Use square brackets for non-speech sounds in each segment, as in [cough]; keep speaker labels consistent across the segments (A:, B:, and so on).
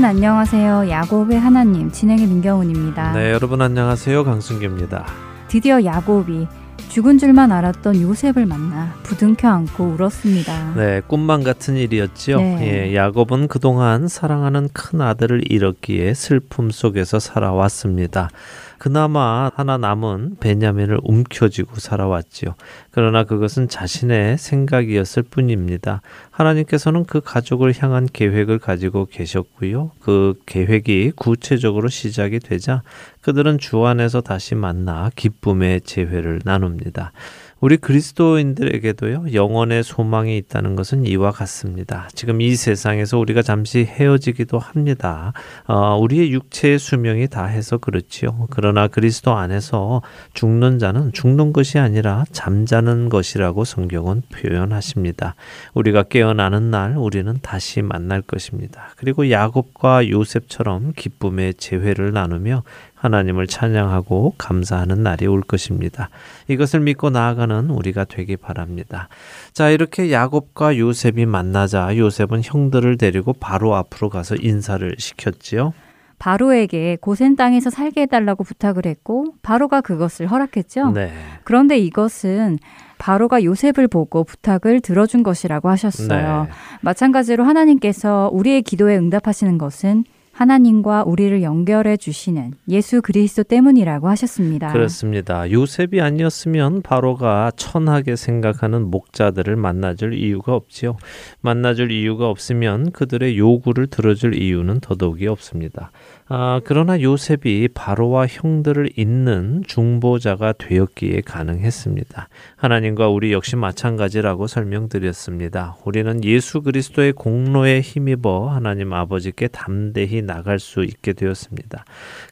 A: 여러분 안녕하세요. 야곱의 하나님 진행의 민경훈입니다.
B: 네, 여러분 안녕하세요. 강승규입니다.
A: 드디어 야곱이 죽은 줄만 알았던 요셉을 만나 부둥켜 안고 울었습니다.
B: 네, 꿈만 같은 일이었죠.
A: 네.
B: 예, 야곱은 그동안 사랑하는 큰 아들을 잃었기에 슬픔 속에서 살아왔습니다. 그나마 하나 남은 베냐민을 움켜쥐고 살아왔지요. 그러나 그것은 자신의 생각이었을 뿐입니다. 하나님께서는 그 가족을 향한 계획을 가지고 계셨고요. 그 계획이 구체적으로 시작이 되자 그들은 주 안에서 다시 만나 기쁨의 재회를 나눕니다. 우리 그리스도인들에게도요, 영원의 소망이 있다는 것은 이와 같습니다. 지금 이 세상에서 우리가 잠시 헤어지기도 합니다. 어, 우리의 육체의 수명이 다 해서 그렇지요. 그러나 그리스도 안에서 죽는 자는 죽는 것이 아니라 잠자는 것이라고 성경은 표현하십니다. 우리가 깨어나는 날 우리는 다시 만날 것입니다. 그리고 야곱과 요셉처럼 기쁨의 재회를 나누며 하나님을 찬양하고 감사하는 날이 올 것입니다. 이것을 믿고 나아가는 우리가 되기 바랍니다. 자, 이렇게 야곱과 요셉이 만나자 요셉은 형들을 데리고 바로 앞으로 가서 인사를 시켰지요.
A: 바로에게 고센 땅에서 살게 해달라고 부탁을 했고 바로가 그것을 허락했죠.
B: 네.
A: 그런데 이것은 바로가 요셉을 보고 부탁을 들어준 것이라고 하셨어요.
B: 네.
A: 마찬가지로 하나님께서 우리의 기도에 응답하시는 것은 하나님과 우리를 연결해 주시는 예수 그리스도 때문이라고 하셨습니다.
B: 그렇습니다. 요셉이 아니었으면 바로가 천하게 생각하는 목자들을 만나줄 이유가 없지요. 만나줄 이유가 없으면 그들의 요구를 들어줄 이유는 더더욱이 없습니다. 아, 그러나 요셉이 바로와 형들을 잇는 중보자가 되었기에 가능했습니다. 하나님과 우리 역시 마찬가지라고 설명드렸습니다. 우리는 예수 그리스도의 공로에 힘입어 하나님 아버지께 담대히 나갈 수 있게 되었습니다.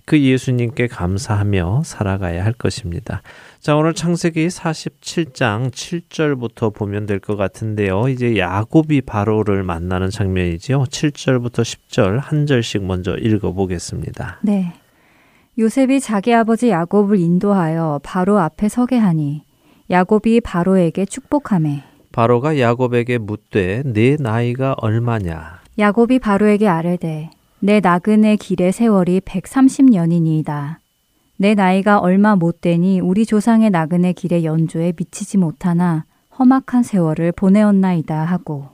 B: 그 예수님께 감사하며 살아가야 할 것입니다. 자, 오늘 창세기 47장 7절부터 보면 될 것 같은데요. 이제 야곱이 바로를 만나는 장면이지요. 7절부터 10절 한 절씩 먼저 읽어 보겠습니다.
A: 네. 요셉이 자기 아버지 야곱을 인도하여 바로 앞에 서게 하니 야곱이 바로에게 축복하매
B: 바로가 야곱에게 묻되 네 나이가 얼마냐?
A: 야곱이 바로에게 아뢰되 내 나그네 길의 세월이 130년이니이다. 내 나이가 얼마 못 되니 우리 조상의 나그네 길의 연조에 미치지 못하나 험악한 세월을 보내었나이다 하고.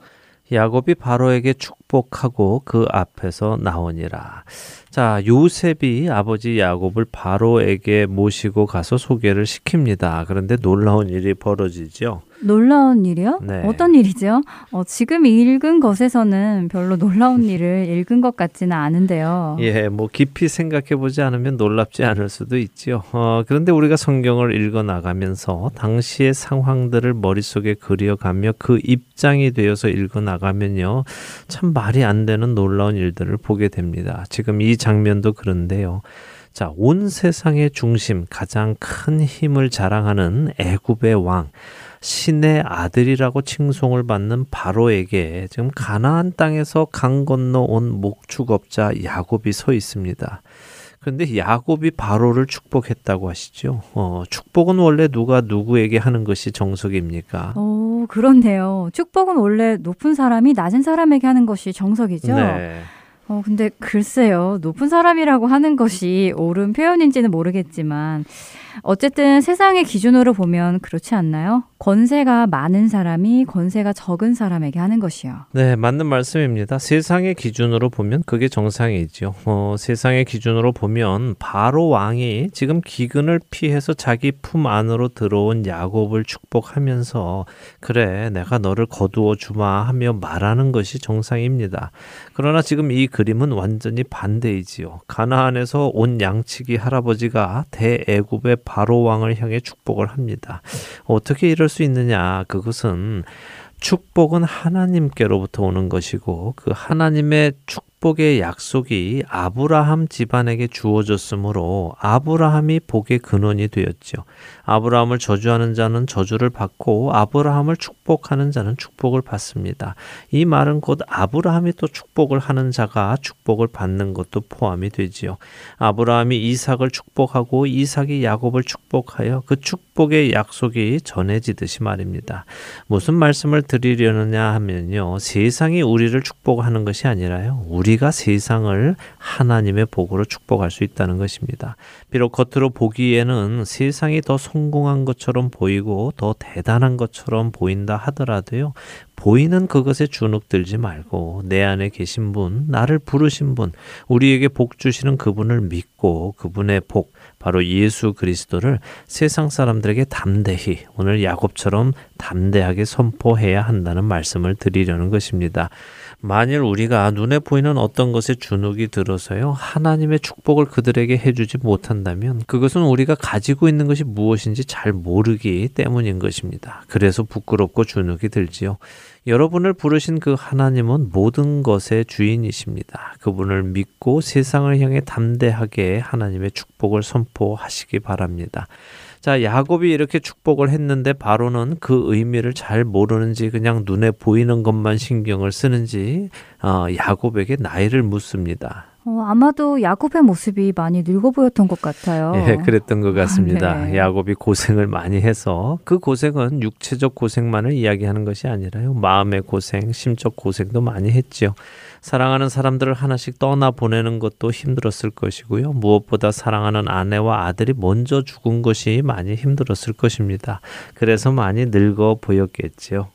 B: 야곱이 바로에게 축 복하고 그 앞에서 나오니라. 자, 요셉이 아버지 야곱을 바로에게 모시고 가서 소개를 시킵니다. 그런데 놀라운 일이 벌어지죠.
A: 놀라운 일이요?
B: 네.
A: 어떤 일이죠? 어, 지금 읽은 것에서는 별로 놀라운 [laughs] 일을 읽은 것 같지는 않은데요.
B: 예, 뭐 깊이 생각해 보지 않으면 놀랍지 않을 수도 있지요. 어, 그런데 우리가 성경을 읽어 나가면서 당시의 상황들을 머릿속에 그려가며 그 입장이 되어서 읽어 나가면요. 참 말이 안 되는 놀라운 일들을 보게 됩니다. 지금 이 장면도 그런데요. 자, 온 세상의 중심, 가장 큰 힘을 자랑하는 애굽의 왕, 신의 아들이라고 칭송을 받는 바로에게 지금 가나안 땅에서 강 건너 온 목축업자 야곱이 서 있습니다. 그런데 야곱이 바로를 축복했다고 하시죠. 어, 축복은 원래 누가 누구에게 하는 것이 정석입니까?
A: 오, 그렇네요. 축복은 원래 높은 사람이 낮은 사람에게 하는 것이 정석이죠.
B: 네.
A: 어, 근데 글쎄요. 높은 사람이라고 하는 것이 옳은 표현인지는 모르겠지만, 어쨌든 세상의 기준으로 보면 그렇지 않나요? 권세가 많은 사람이 권세가 적은 사람에게 하는 것이요.
B: 네, 맞는 말씀입니다. 세상의 기준으로 보면 그게 정상이죠. 어, 세상의 기준으로 보면 바로 왕이 지금 기근을 피해서 자기 품 안으로 들어온 야곱을 축복하면서 그래, 내가 너를 거두어 주마 하며 말하는 것이 정상입니다. 그러나 지금 이 그림은 완전히 반대이지요. 가나안에서 온 양치기 할아버지가 대애굽의 바로 왕을 향해 축복을 합니다. 어떻게 이럴 수 있느냐? 그것은 축복은 하나님께로부터 오는 것이고 그 하나님의 축 축복의 약속이 아브라함 집안에게 주어졌으므로 아브라함이 복의 근원이 되었지요. 아브라함을 저주하는 자는 저주를 받고 아브라함을 축복하는 자는 축복을 받습니다. 이 말은 곧 아브라함이 또 축복을 하는 자가 축복을 받는 것도 포함이 되지요. 아브라함이 이삭을 축복하고 이삭이 야곱을 축복하여 그 축복의 약속이 전해지듯이 말입니다. 무슨 말씀을 드리려느냐 하면요. 세상이 우리를 축복하는 것이 아니라요. 우리 우리가 세상을 하나님의 복으로 축복할 수 있다는 것입니다. 비록 겉으로 보기에는 세상이 더 성 공한 것처럼 보이고 더 대단한 것처럼 보인다 하더라도요. 보이는 그것에 주눅들지 말고 내 안에 계신 분, 나를 부르신 분, 우리에게 복 주시는 그분을 믿고 그분의 복, 바로 예수 그리스도를 세상 사람들에게 담대히 오늘 야곱처럼 담대하게 선포해야 한다는 말씀을 드리려는 것입니다. 만일 우리가 눈에 보이는 어떤 것에 주눅이 들어서요, 하나님의 축복을 그들에게 해주지 못한다면 그것은 우리가 가지고 있는 것이 무엇인지 잘 모르기 때문인 것입니다. 그래서 부끄럽고 주눅이 들지요. 여러분을 부르신 그 하나님은 모든 것의 주인이십니다. 그분을 믿고 세상을 향해 담대하게 하나님의 축복을 선포하시기 바랍니다. 자, 야곱이 이렇게 축복을 했는데 바로는 그 의미를 잘 모르는지 그냥 눈에 보이는 것만 신경을 쓰는지 어, 야곱에게 나이를 묻습니다.
A: 어, 아마도 야곱의 모습이 많이 늙어 보였던 것 같아요.
B: 예, 그랬던 것 같습니다. 아, 네. 야곱이 고생을 많이 해서 그 고생은 육체적 고생만을 이야기하는 것이 아니라요. 마음의 고생, 심적 고생도 많이 했지요. 사랑하는 사람들을 하나씩 떠나 보내는 것도 힘들었을 것이고요. 무엇보다 사랑하는 아내와 아들이 먼저 죽은 것이 많이 힘들었을 것입니다. 그래서 많이 늙어 보였겠지요.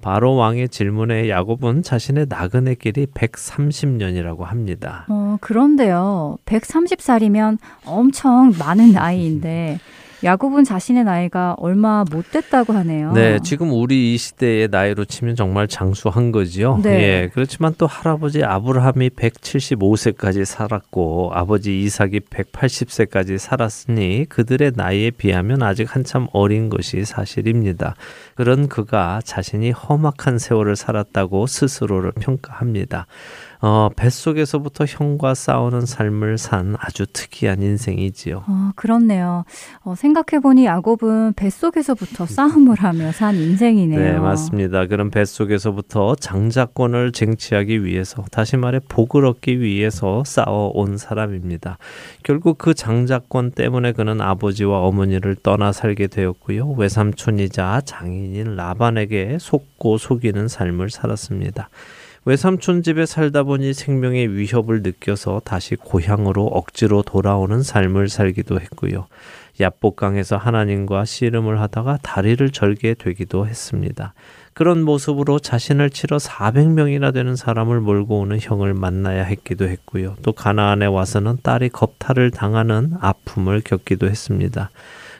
B: 바로 왕의 질문에 야곱은 자신의 나그네 길이 130년이라고 합니다.
A: 어, 그런데요. 130살이면 엄청 많은 나이인데 [laughs] 야곱은 자신의 나이가 얼마 못 됐다고 하네요.
B: 네, 지금 우리 이 시대의 나이로 치면 정말 장수한 거지요. 네. 예, 그렇지만 또 할아버지 아브라함이 175세까지 살았고 아버지 이삭이 180세까지 살았으니 그들의 나이에 비하면 아직 한참 어린 것이 사실입니다. 그런 그가 자신이 험악한 세월을 살았다고 스스로를 평가합니다. 어, 뱃속에서부터 형과 싸우는 삶을 산 아주 특이한 인생이지요.
A: 어, 그렇네요. 어, 생각해보니 야곱은 뱃속에서부터 싸움을 하며 산 인생이네요.
B: 네, 맞습니다. 그런 뱃속에서부터 장자권을 쟁취하기 위해서, 다시 말해 복을 얻기 위해서 싸워온 사람입니다. 결국 그 장자권 때문에 그는 아버지와 어머니를 떠나 살게 되었고요. 외삼촌이자 장인인 라반에게 속고 속이는 삶을 살았습니다. 외삼촌 집에 살다 보니 생명의 위협을 느껴서 다시 고향으로 억지로 돌아오는 삶을 살기도 했고요. 야복강에서 하나님과 씨름을 하다가 다리를 절게 되기도 했습니다. 그런 모습으로 자신을 치러 400명이나 되는 사람을 몰고 오는 형을 만나야 했기도 했고요. 또 가나안에 와서는 딸이 겁탈을 당하는 아픔을 겪기도 했습니다.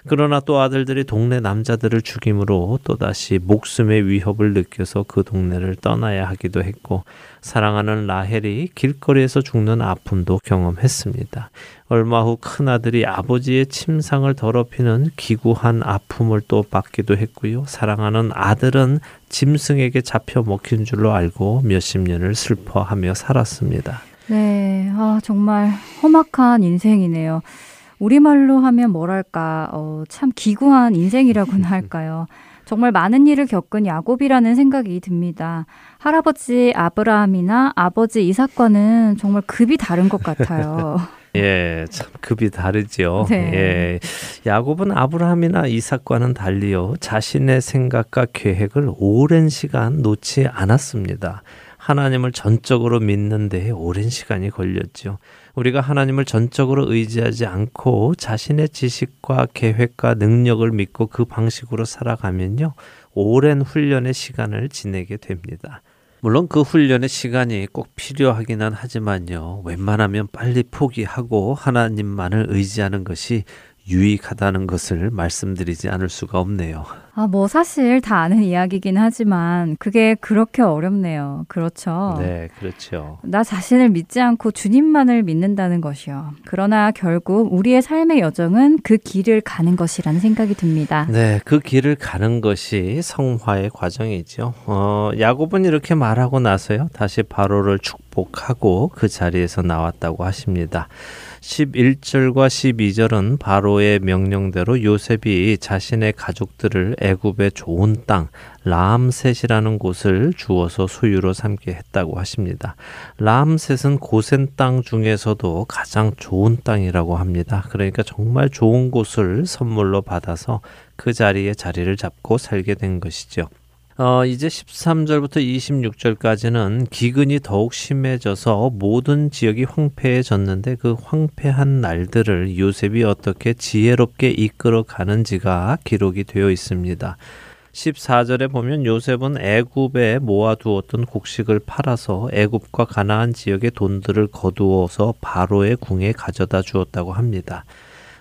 B: 그러나 또 아들들이 동네 남자들을 죽임으로 또다시 목숨의 위협을 느껴서 그 동네를 떠나야 하기도 했고 사랑하는 라헬이 길거리에서 죽는 아픔도 경험했습니다. 얼마 후 큰아들이 아버지의 침상을 더럽히는 기구한 아픔을 또 받기도 했고요. 사랑하는 아들은 짐승에게 잡혀 먹힌 줄로 알고 몇십 년을 슬퍼하며 살았습니다.
A: 네, 아, 정말 험악한 인생이네요. 우리말로 하면 뭐랄까, 어, 참 기구한 인생이라고나 [laughs] 할까요? 정말 많은 일을 겪은 야곱이라는 생각이 듭니다. 할아버지 아브라함이나 아버지 이삭과는 정말 급이 다른 것 같아요. [laughs]
B: 예, 참 급이 다르죠. 네. 예. 야곱은 아브라함이나 이삭과는 달리요. 자신의 생각과 계획을 오랜 시간 놓지 않았습니다. 하나님을 전적으로 믿는데 오랜 시간이 걸렸죠. 우리가 하나님을 전적으로 의지하지 않고 자신의 지식과 계획과 능력을 믿고 그 방식으로 살아가면요. 오랜 훈련의 시간을 지내게 됩니다. 물론 그 훈련의 시간이 꼭 필요하기는 하지만요. 웬만하면 빨리 포기하고 하나님만을 의지하는 것이 유익하다는 것을 말씀드리지 않을 수가 없네요.
A: 아, 뭐 사실 다 아는 이야기긴 하지만 그게 그렇게 어렵네요. 그렇죠.
B: 네, 그렇죠.
A: 나 자신을 믿지 않고 주님만을 믿는다는 것이요. 그러나 결국 우리의 삶의 여정은 그 길을 가는 것이라는 생각이 듭니다.
B: 네, 그 길을 가는 것이 성화의 과정이죠. 어, 야곱은 이렇게 말하고 나서요. 다시 바로를 축복하고 그 자리에서 나왔다고 하십니다. 11절과 12절은 바로의 명령대로 요셉이 자신의 가족들을 애굽의 좋은 땅 라암셋이라는 곳을 주어서 소유로 삼게 했다고 하십니다. 라암셋은 고센 땅 중에서도 가장 좋은 땅이라고 합니다. 그러니까 정말 좋은 곳을 선물로 받아서 그 자리에 자리를 잡고 살게 된 것이죠. 어, 이제 13절부터 26절까지는 기근이 더욱 심해져서 모든 지역이 황폐해졌는데 그 황폐한 날들을 요셉이 어떻게 지혜롭게 이끌어 가는지가 기록이 되어 있습니다. 14절에 보면 요셉은 애굽에 모아두었던 곡식을 팔아서 애굽과 가나안 지역의 돈들을 거두어서 바로의 궁에 가져다 주었다고 합니다.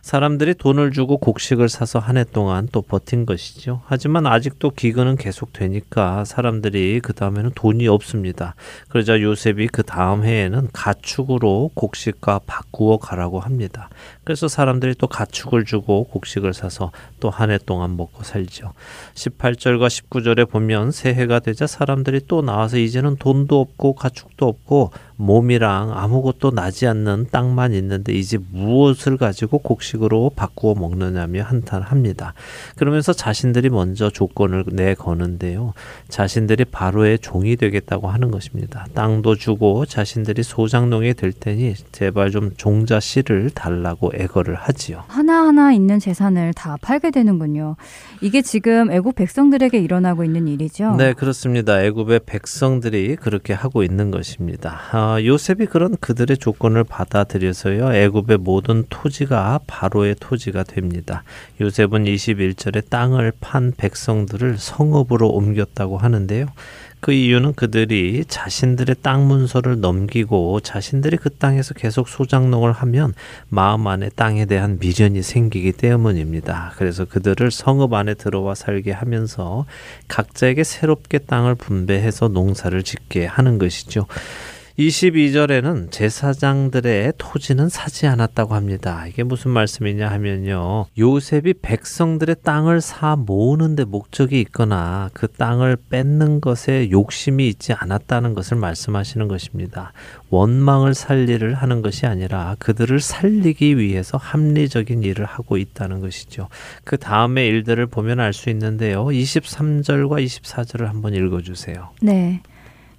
B: 사람들이 돈을 주고 곡식을 사서 한 해 동안 또 버틴 것이죠. 하지만 아직도 기근은 계속 되니까 사람들이 그 다음에는 돈이 없습니다. 그러자 요셉이 그 다음 해에는 가축으로 곡식과 바꾸어 가라고 합니다. 그래서 사람들이 또 가축을 주고 곡식을 사서 또 한 해 동안 먹고 살죠. 18절과 19절에 보면 새해가 되자 사람들이 또 나와서 이제는 돈도 없고 가축도 없고 몸이랑 아무것도 나지 않는 땅만 있는데 이제 무엇을 가지고 곡식으로 바꾸어 먹느냐며 한탄합니다. 그러면서 자신들이 먼저 조건을 내거는데요. 자신들이 바로의 종이 되겠다고 하는 것입니다. 땅도 주고 자신들이 소장농이 될 테니 제발 좀 종자 씨를 달라고 애거를 하지요.
A: 하나하나 있는 재산을 다 팔게 되는군요. 이게 지금 애굽 백성들에게 일어나고 있는 일이죠.
B: 네, 그렇습니다. 애굽의 백성들이 그렇게 하고 있는 것입니다. 아, 요셉이 그런 그들의 조건을 받아들여서요. 애굽의 모든 토지가 바로의 토지가 됩니다. 요셉은 21절에 땅을 판 백성들을 성읍으로 옮겼다고 하는데요. 그 이유는 그들이 자신들의 땅 문서를 넘기고 자신들이 그 땅에서 계속 소장농을 하면 마음 안에 땅에 대한 미련이 생기기 때문입니다. 그래서 그들을 성읍 안에 들어와 살게 하면서 각자에게 새롭게 땅을 분배해서 농사를 짓게 하는 것이죠. 22절에는 제사장들의 토지는 사지 않았다고 합니다. 이게 무슨 말씀이냐 하면요. 요셉이 백성들의 땅을 사 모으는데 목적이 있거나 그 땅을 뺏는 것에 욕심이 있지 않았다는 것을 말씀하시는 것입니다. 원망을 살리를 하는 것이 아니라 그들을 살리기 위해서 합리적인 일을 하고 있다는 것이죠. 그 다음의 일들을 보면 알 수 있는데요. 23절과 24절을 한번 읽어주세요.
A: 네.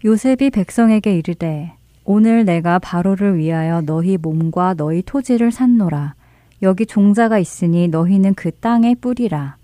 A: 요셉이 백성에게 이르되 오늘 내가 바로를 위하여 너희 몸과 너희 토지를 샀노라. 여기 종자가 있으니 너희는 그 땅에 뿌리라.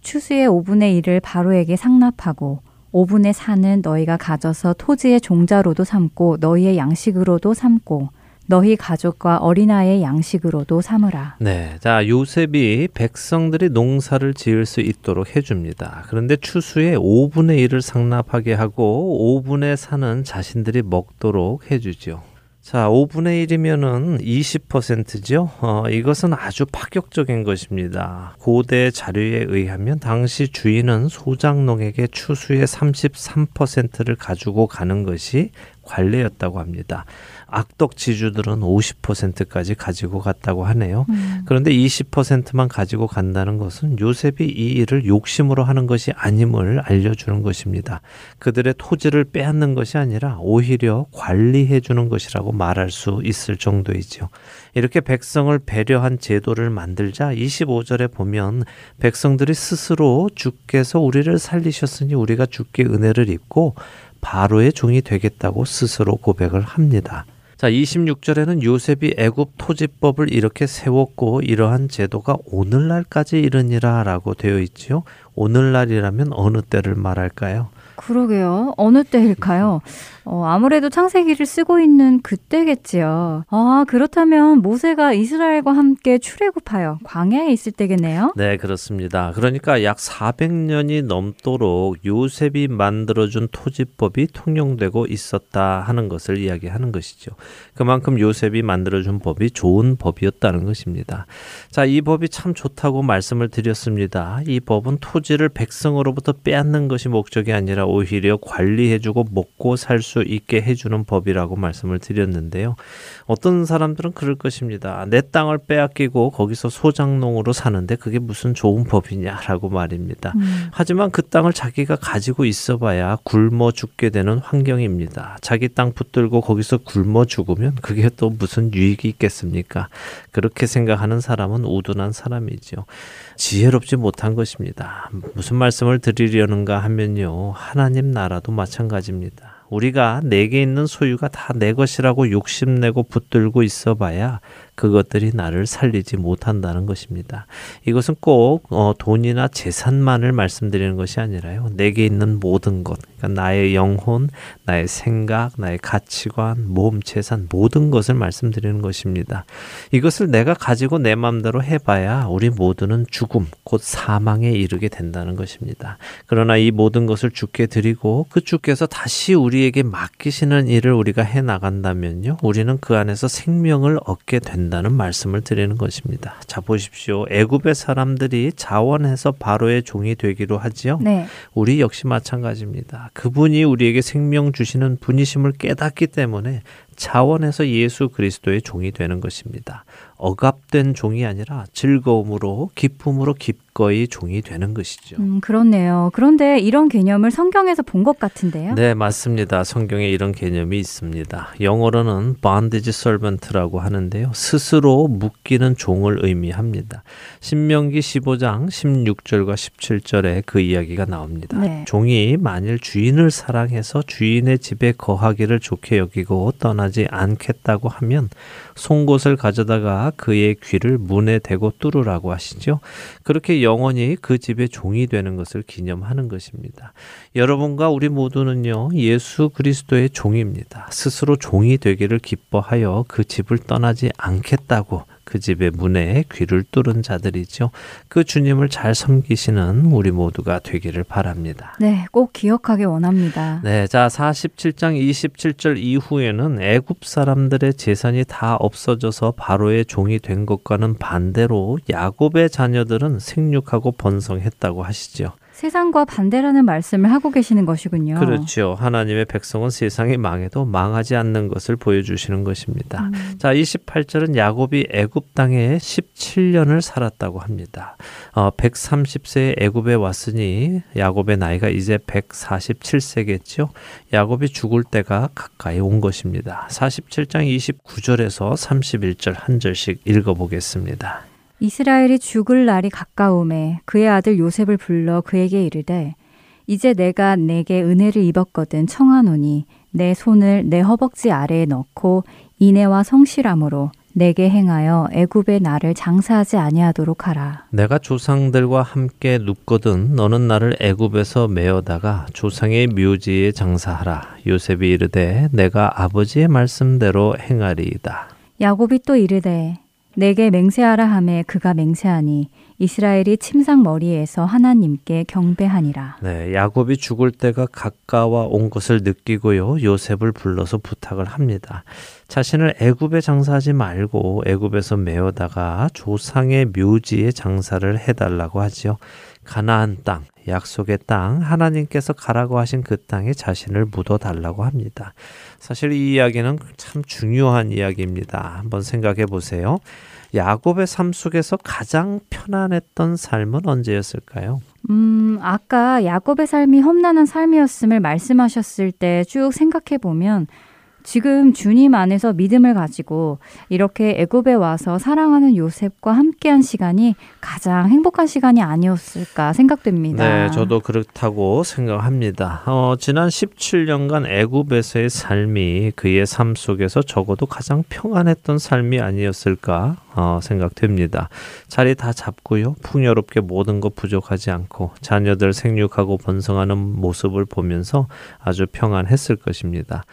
A: 추수의 5분의 1을 바로에게 상납하고 5분의 4는 너희가 가져서 토지의 종자로도 삼고 너희의 양식으로도 삼고 너희 가족과 어린아이의 양식으로도 삼으라.
B: 네. 자, 요셉이 백성들이 농사를 지을 수 있도록 해줍니다. 그런데 추수의 5분의 1을 상납하게 하고 5분의 4는 자신들이 먹도록 해주죠. 자, 5분의 1이면은 20%죠. 어, 이것은 아주 파격적인 것입니다. 고대 자료에 의하면 당시 주인은 소장농에게 추수의 33%를 가지고 가는 것이 관례였다고 합니다. 악덕 지주들은 50%까지 가지고 갔다고 하네요. 음. 그런데 20%만 가지고 간다는 것은 요셉이 이 일을 욕심으로 하는 것이 아님을 알려주는 것입니다. 그들의 토지를 빼앗는 것이 아니라 오히려 관리해 주는 것이라고 말할 수 있을 정도이죠. 이렇게 백성을 배려한 제도를 만들자 25절에 보면 백성들이 스스로 주께서 우리를 살리셨으니 우리가 주께 은혜를 입고 바로의 종이 되겠다고 스스로 고백을 합니다. 자, 26절에는 요셉이 애굽 토지법을 이렇게 세웠고 이러한 제도가 오늘날까지 이르니라라고 되어 있지요. 오늘날이라면 어느 때를 말할까요?
A: 그러게요. 어느 때일까요? 어, 아무래도 창세기를 쓰고 있는 그때겠지요. 아, 그렇다면 모세가 이스라엘과 함께 출애굽하여 광야에 있을 때겠네요.
B: 네, 그렇습니다. 그러니까 약 400년이 넘도록 요셉이 만들어준 토지법이 통용되고 있었다 하는 것을 이야기하는 것이죠. 그만큼 요셉이 만들어준 법이 좋은 법이었다는 것입니다. 자, 이 법이 참 좋다고 말씀을 드렸습니다. 이 법은 토지를 백성으로부터 빼앗는 것이 목적이 아니라 오히려 관리해주고 먹고 살수 수 있게 해주는 법이라고 말씀을 드렸는데요. 어떤 사람들은 그럴 것입니다. 내 땅을 빼앗기고 거기서 소장농으로 사는데 그게 무슨 좋은 법이냐라고 말입니다. 음. 하지만 그 땅을 자기가 가지고 있어봐야 굶어 죽게 되는 환경입니다. 자기 땅 붙들고 거기서 굶어 죽으면 그게 또 무슨 유익이 있겠습니까? 그렇게 생각하는 사람은 우둔한 사람이죠. 지혜롭지 못한 것입니다. 무슨 말씀을 드리려는가 하면요. 하나님 나라도 마찬가지입니다. 우리가 내게 있는 소유가 다 내 것이라고 욕심내고 붙들고 있어 봐야 그것들이 나를 살리지 못한다는 것입니다. 이것은 꼭 어, 돈이나 재산만을 말씀드리는 것이 아니라요. 내게 있는 모든 것, 그러니까 나의 영혼, 나의 생각, 나의 가치관, 몸, 재산 모든 것을 말씀드리는 것입니다. 이것을 내가 가지고 내 마음대로 해봐야 우리 모두는 죽음, 곧 사망에 이르게 된다는 것입니다. 그러나 이 모든 것을 주께 드리고 그 주께서 다시 우리에게 맡기시는 일을 우리가 해 나간다면요, 우리는 그 안에서 생명을 얻게 된다. 된다는 말씀을 드리는 것입니다. 자 보십시오. 애굽의 사람들이 자원해서 바로의 종이 되기로 하지요. 네. 우리 역시 마찬가지입니다. 그분이 우리에게 생명 주시는 분이심을 깨닫기 때문에 자원해서 예수 그리스도의 종이 되는 것입니다. 억압된 종이 아니라 즐거움으로 기쁨으로 기꺼이 종이 되는 것이죠.
A: 음, 그렇네요. 그런데 이런 개념을 성경에서 본 것 같은데요?
B: 네, 맞습니다. 성경에 이런 개념이 있습니다. 영어로는 bondage servant라고 하는데요. 스스로 묶이는 종을 의미합니다. 신명기 15장 16절과 17절에 그 이야기가 나옵니다. 네. 종이 만일 주인을 사랑해서 주인의 집에 거하기를 좋게 여기고 떠나지 않겠다고 하면 송곳을 가져다가 그의 귀를 문에 대고 뚫으라고 하시죠. 그렇게 영원히 그 집의 종이 되는 것을 기념하는 것입니다. 여러분과 우리 모두는요, 예수 그리스도의 종입니다. 스스로 종이 되기를 기뻐하여 그 집을 떠나지 않겠다고 그 집의 문에 귀를 뚫은 자들이죠. 그 주님을 잘 섬기시는 우리 모두가 되기를 바랍니다.
A: 네, 꼭 기억하기 원합니다.
B: 네, 자 47장 27절 이후에는 애굽 사람들의 재산이 다 없어져서 바로의 종이 된 것과는 반대로 야곱의 자녀들은 생육하고 번성했다고 하시죠.
A: 세상과 반대라는 말씀을 하고 계시는 것이군요.
B: 그렇죠. 하나님의 백성은 세상이 망해도 망하지 않는 것을 보여주시는 것입니다. 음. 자, 28절은 야곱이 애굽 땅에 17년을 살았다고 합니다. 어, 130세에 애굽에 왔으니 야곱의 나이가 이제 147세겠죠. 야곱이 죽을 때가 가까이 온 것입니다. 47장 29절에서 31절 한 절씩 읽어보겠습니다.
A: 이스라엘이 죽을 날이 가까움에 그의 아들 요셉을 불러 그에게 이르되 이제 내가 내게 은혜를 입었거든 청하노니 내 손을 내 허벅지 아래에 넣고 인애와 성실함으로 내게 행하여 애굽의 나를 장사하지 아니하도록 하라.
B: 내가 조상들과 함께 눕거든 너는 나를 애굽에서 메어다가 조상의 묘지에 장사하라. 요셉이 이르되 내가 아버지의 말씀대로 행하리이다.
A: 야곱이 또 이르되 내게 맹세하라 함에 그가 맹세하니 이스라엘이 침상 머리에서 하나님께 경배하니라.
B: 네, 야곱이 죽을 때가 가까워 온 것을 느끼고요. 요셉을 불러서 부탁을 합니다. 자신을 애굽에 장사하지 말고 애굽에서 메어다가 조상의 묘지에 장사를 해 달라고 하지요. 가나안 땅, 약속의 땅, 하나님께서 가라고 하신 그 땅에 자신을 묻어 달라고 합니다. 사실 이 이야기는 참 중요한 이야기입니다. 한번 생각해 보세요. 야곱의 삶 속에서 가장 편안했던 삶은 언제였을까요?
A: 음, 아까 야곱의 삶이 험난한 삶이었음을 말씀하셨을 때 쭉 생각해 보면 지금 주님 안에서 믿음을 가지고 이렇게 애굽에 와서 사랑하는 요셉과 함께한 시간이 가장 행복한 시간이 아니었을까 생각됩니다.
B: 네, 저도 그렇다고 생각합니다. 어, 지난 17년간 애굽에서의 삶이 그의 삶 속에서 적어도 가장 평안했던 삶이 아니었을까 어, 생각됩니다. 자리 다 잡고요. 풍요롭게 모든 것 부족하지 않고 자녀들 생육하고 번성하는 모습을 보면서 아주 평안했을 것입니다.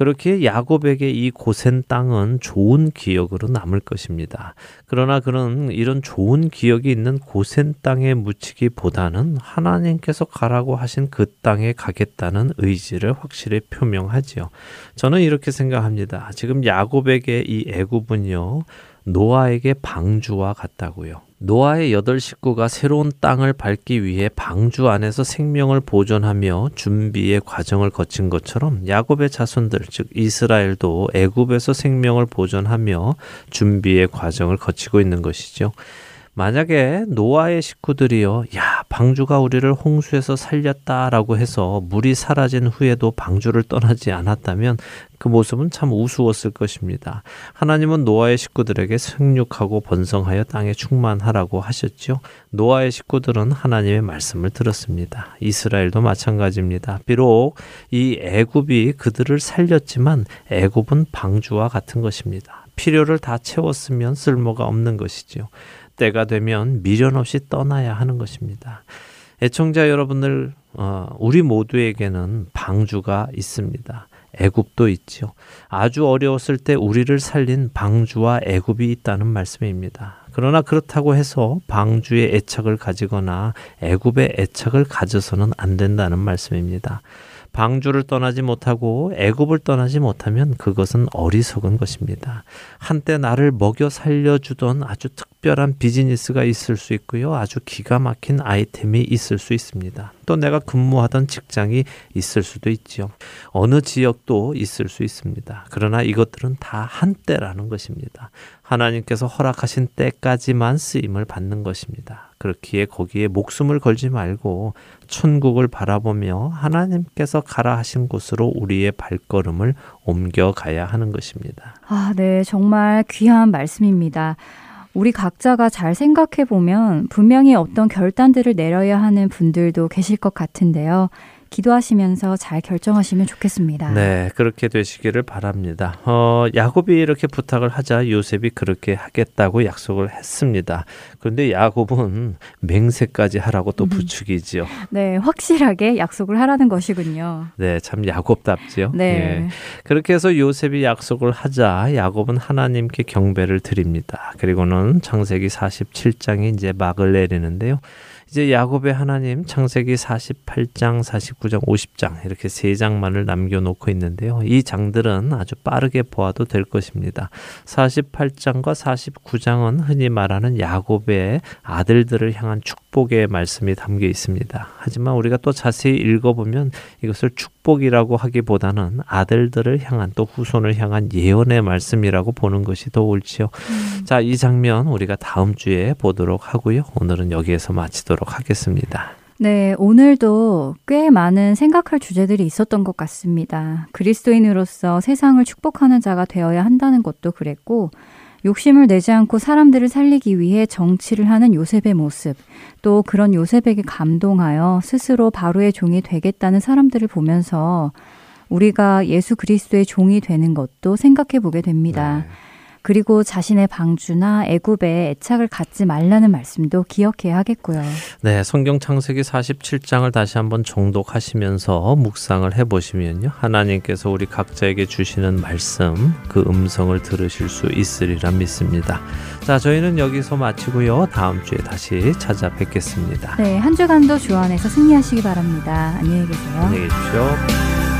B: 그렇게 야곱에게 이 고센 땅은 좋은 기억으로 남을 것입니다. 그러나 그런 이런 좋은 기억이 있는 고센 땅에 묻히기보다는 하나님께서 가라고 하신 그 땅에 가겠다는 의지를 확실히 표명하지요. 저는 이렇게 생각합니다. 지금 야곱에게 이 애굽은요. 노아에게 방주와 같다고요. 노아의 여덟 식구가 새로운 땅을 밟기 위해 방주 안에서 생명을 보존하며 준비의 과정을 거친 것처럼 야곱의 자손들 즉 이스라엘도 애굽에서 생명을 보존하며 준비의 과정을 거치고 있는 것이죠. 만약에 노아의 식구들이요, 야, 방주가 우리를 홍수에서 살렸다라고 해서 물이 사라진 후에도 방주를 떠나지 않았다면 그 모습은 참 우스웠을 것입니다. 하나님은 노아의 식구들에게 생육하고 번성하여 땅에 충만하라고 하셨죠. 노아의 식구들은 하나님의 말씀을 들었습니다. 이스라엘도 마찬가지입니다. 비록 이 애굽이 그들을 살렸지만 애굽은 방주와 같은 것입니다. 필요를 다 채웠으면 쓸모가 없는 것이지요. 때가 되면 미련 없이 떠나야 하는 것입니다. 애청자 여러분들, 어, 우리 모두에게는 방주가 있습니다. 애굽도 있죠. 아주 어려웠을 때 우리를 살린 방주와 애굽이 있다는 말씀입니다. 그러나 그렇다고 해서 방주의 애착을 가지거나 애굽의 애착을 가져서는 안 된다는 말씀입니다. 방주를 떠나지 못하고 애굽을 떠나지 못하면 그것은 어리석은 것입니다. 한때 나를 먹여 살려주던 아주 특별한 비즈니스가 있을 수 있고요. 아주 기가 막힌 아이템이 있을 수 있습니다. 또 내가 근무하던 직장이 있을 수도 있죠. 어느 지역도 있을 수 있습니다. 그러나 이것들은 다 한때라는 것입니다. 하나님께서 허락하신 때까지만 쓰임을 받는 것입니다. 그렇기에 거기에 목숨을 걸지 말고 천국을 바라보며 하나님께서 가라 하신 곳으로 우리의 발걸음을 옮겨가야 하는 것입니다.
A: 아, 네. 정말 귀한 말씀입니다. 우리 각자가 잘 생각해 보면 분명히 어떤 결단들을 내려야 하는 분들도 계실 것 같은데요. 기도하시면서 잘 결정하시면 좋겠습니다.
B: 네, 그렇게 되시기를 바랍니다. 어, 야곱이 이렇게 부탁을 하자 요셉이 그렇게 하겠다고 약속을 했습니다. 그런데 야곱은 맹세까지 하라고 또 음. 부추기지요.
A: 네, 확실하게 약속을 하라는 것이군요.
B: 네, 참 야곱답지요. 네. 예. 그렇게 해서 요셉이 약속을 하자 야곱은 하나님께 경배를 드립니다. 그리고는 창세기 47장에 이제 막을 내리는데요. 이제 야곱의 하나님 창세기 48장, 49장, 50장 이렇게 세 장만을 남겨놓고 있는데요. 이 장들은 아주 빠르게 보아도 될 것입니다. 48장과 49장은 흔히 말하는 야곱의 아들들을 향한 축 복의 말씀이 담겨 있습니다. 하지만 우리가 또 자세히 읽어보면 이것을 축복이라고 하기보다는 아들들을 향한 또 후손을 향한 예언의 말씀이라고 보는 것이 더 옳지요. 음. 자, 이 장면 우리가 다음 주에 보도록 하고요. 오늘은 여기에서 마치도록 하겠습니다.
A: 네, 오늘도 꽤 많은 생각할 주제들이 있었던 것 같습니다. 그리스도인으로서 세상을 축복하는 자가 되어야 한다는 것도 그랬고, 욕심을 내지 않고 사람들을 살리기 위해 정치를 하는 요셉의 모습, 또 그런 요셉에게 감동하여 스스로 바로의 종이 되겠다는 사람들을 보면서 우리가 예수 그리스도의 종이 되는 것도 생각해 보게 됩니다. 네. 그리고 자신의 방주나 애굽에 애착을 갖지 말라는 말씀도 기억해야 하겠고요.
B: 네, 성경 창세기 47장을 다시 한번 정독하시면서 묵상을 해 보시면요. 하나님께서 우리 각자에게 주시는 말씀, 그 음성을 들으실 수 있으리라 믿습니다. 자, 저희는 여기서 마치고요. 다음 주에 다시 찾아뵙겠습니다.
A: 네, 한 주간도 주 안에서 승리하시기 바랍니다. 안녕히 계세요.
B: 안녕히 계십시오.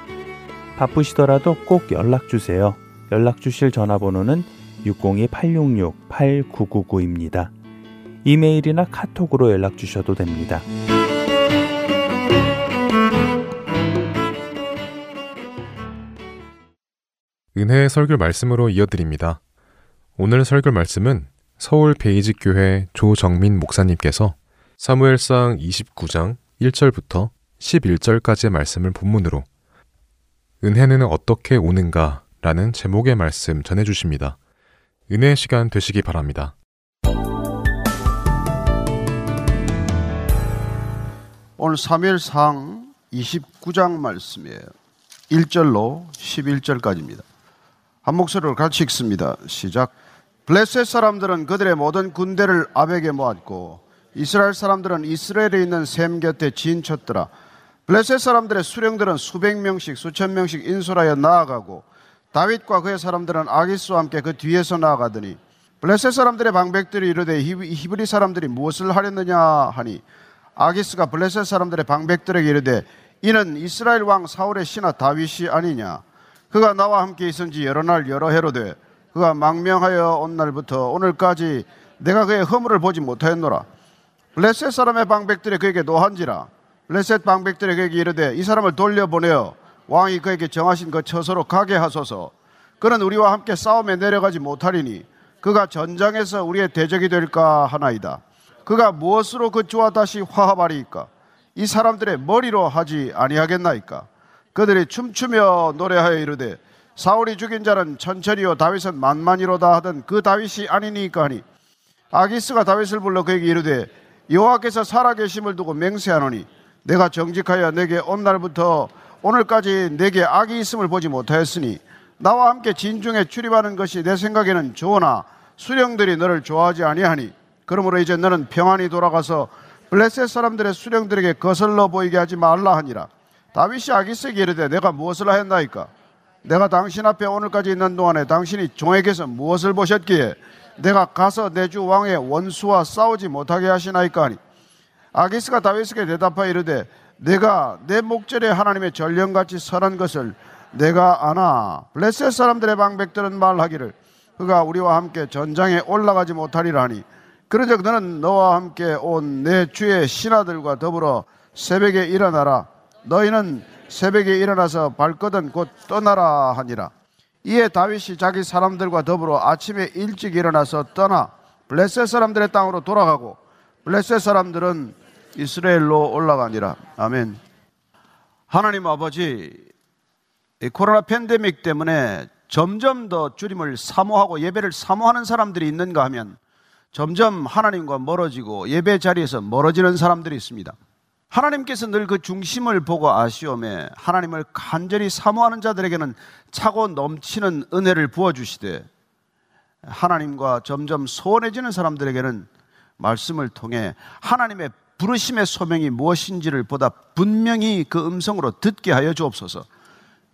C: 바쁘시더라도 꼭 연락 주세요. 연락 주실 전화번호는 602-866-8999입니다. 이메일이나 카톡으로 연락 주셔도 됩니다.
D: 은혜의 설교 말씀으로 이어드립니다. 오늘 설교 말씀은 서울 베이직 교회 조정민 목사님께서 사무엘상 29장 1절부터 11절까지의 말씀을 본문으로 은혜는 어떻게 오는가 라는 제목의 말씀 전해 주십니다. 은혜의 시간 되시기 바랍니다.
E: 오늘 사무엘상 29장 말씀이에요. 1절로 11절까지입니다. 한 목소리로 같이 읽습니다. 시작. 블레셋 사람들은 그들의 모든 군대를 아벡에 모았고 이스라엘 사람들은 이스라엘에 있는 셈 곁에 진쳤더라. 블레셋 사람들의 수령들은 수백 명씩 수천 명씩 인솔하여 나아가고 다윗과 그의 사람들은 아기스와 함께 그 뒤에서 나아가더니 블레셋 사람들의 방백들이 이르되 히- 히브리 사람들이 무엇을 하렸느냐 하니 아기스가 블레셋 사람들의 방백들에게 이르되 이는 이스라엘 왕 사울의 신하 다윗이 아니냐? 그가 나와 함께 있은지 여러 날 여러 해로 돼 그가 망명하여 온 날부터 오늘까지 내가 그의 허물을 보지 못하였노라. 블레셋 사람의 방백들이 그에게 노한지라. 블 레셋 방백들이 그에게 이르되 이 사람을 돌려보내어 왕이 그에게 정하신 그 처소로 가게 하소서. 그는 우리와 함께 싸움에 내려가지 못하리니 그가 전장에서 우리의 대적이 될까 하나이다. 그가 무엇으로 그 주와 다시 화합하리이까? 이 사람들의 머리로 하지 아니하겠나이까? 그들이 춤추며 노래하여 이르되 사울이 죽인 자는 천천히요 다윗은 만만이로다 하던 그 다윗이 아니니까 하니. 아기스가 다윗을 불러 그에게 이르되 여호와께서 살아계심을 두고 맹세하노니 내가 정직하여 내게 온 날부터 오늘까지 내게 악이 있음을 보지 못하였으니 나와 함께 진중에 출입하는 것이 내 생각에는 좋으나 수령들이 너를 좋아하지 아니하니 그러므로 이제 너는 평안히 돌아가서 블레셋 사람들의 수령들에게 거슬러 보이게 하지 말라 하니라. 다윗이 아기스에게 이르되 내가 무엇을 하였나이까? 내가 당신 앞에 오늘까지 있는 동안에 당신이 종에게서 무엇을 보셨기에 내가 가서 내 주 왕의 원수와 싸우지 못하게 하시나이까 하니 아기스가 다윗에게 대답하여 이르되 내가 내 목전에 하나님의 전령같이 선한 것을 내가 아나 블레셋 사람들의 방백들은 말하기를 그가 우리와 함께 전장에 올라가지 못하리라 하니 그러즉 너는 너와 함께 온 내 주의 신하들과 더불어 새벽에 일어나라. 너희는 새벽에 일어나서 발거든 곧 떠나라 하니라. 이에 다윗이 자기 사람들과 더불어 아침에 일찍 일어나서 떠나 블레셋 사람들의 땅으로 돌아가고 블레셋 사람들은 이스라엘로 올라가니라 아멘 하나님 아버지 이 코로나 팬데믹 때문에 점점 더 주님을 사모하고 예배를 사모하는 사람들이 있는가 하면 점점 하나님과 멀어지고 예배 자리에서 멀어지는 사람들이 있습니다. 하나님께서 늘 그 중심을 보고 아시오매 하나님을 간절히 사모하는 자들에게는 차고 넘치는 은혜를 부어주시되 하나님과 점점 소원해지는 사람들에게는 말씀을 통해 하나님의 부르심의 소명이 무엇인지를 보다 분명히 그 음성으로 듣게 하여 주옵소서.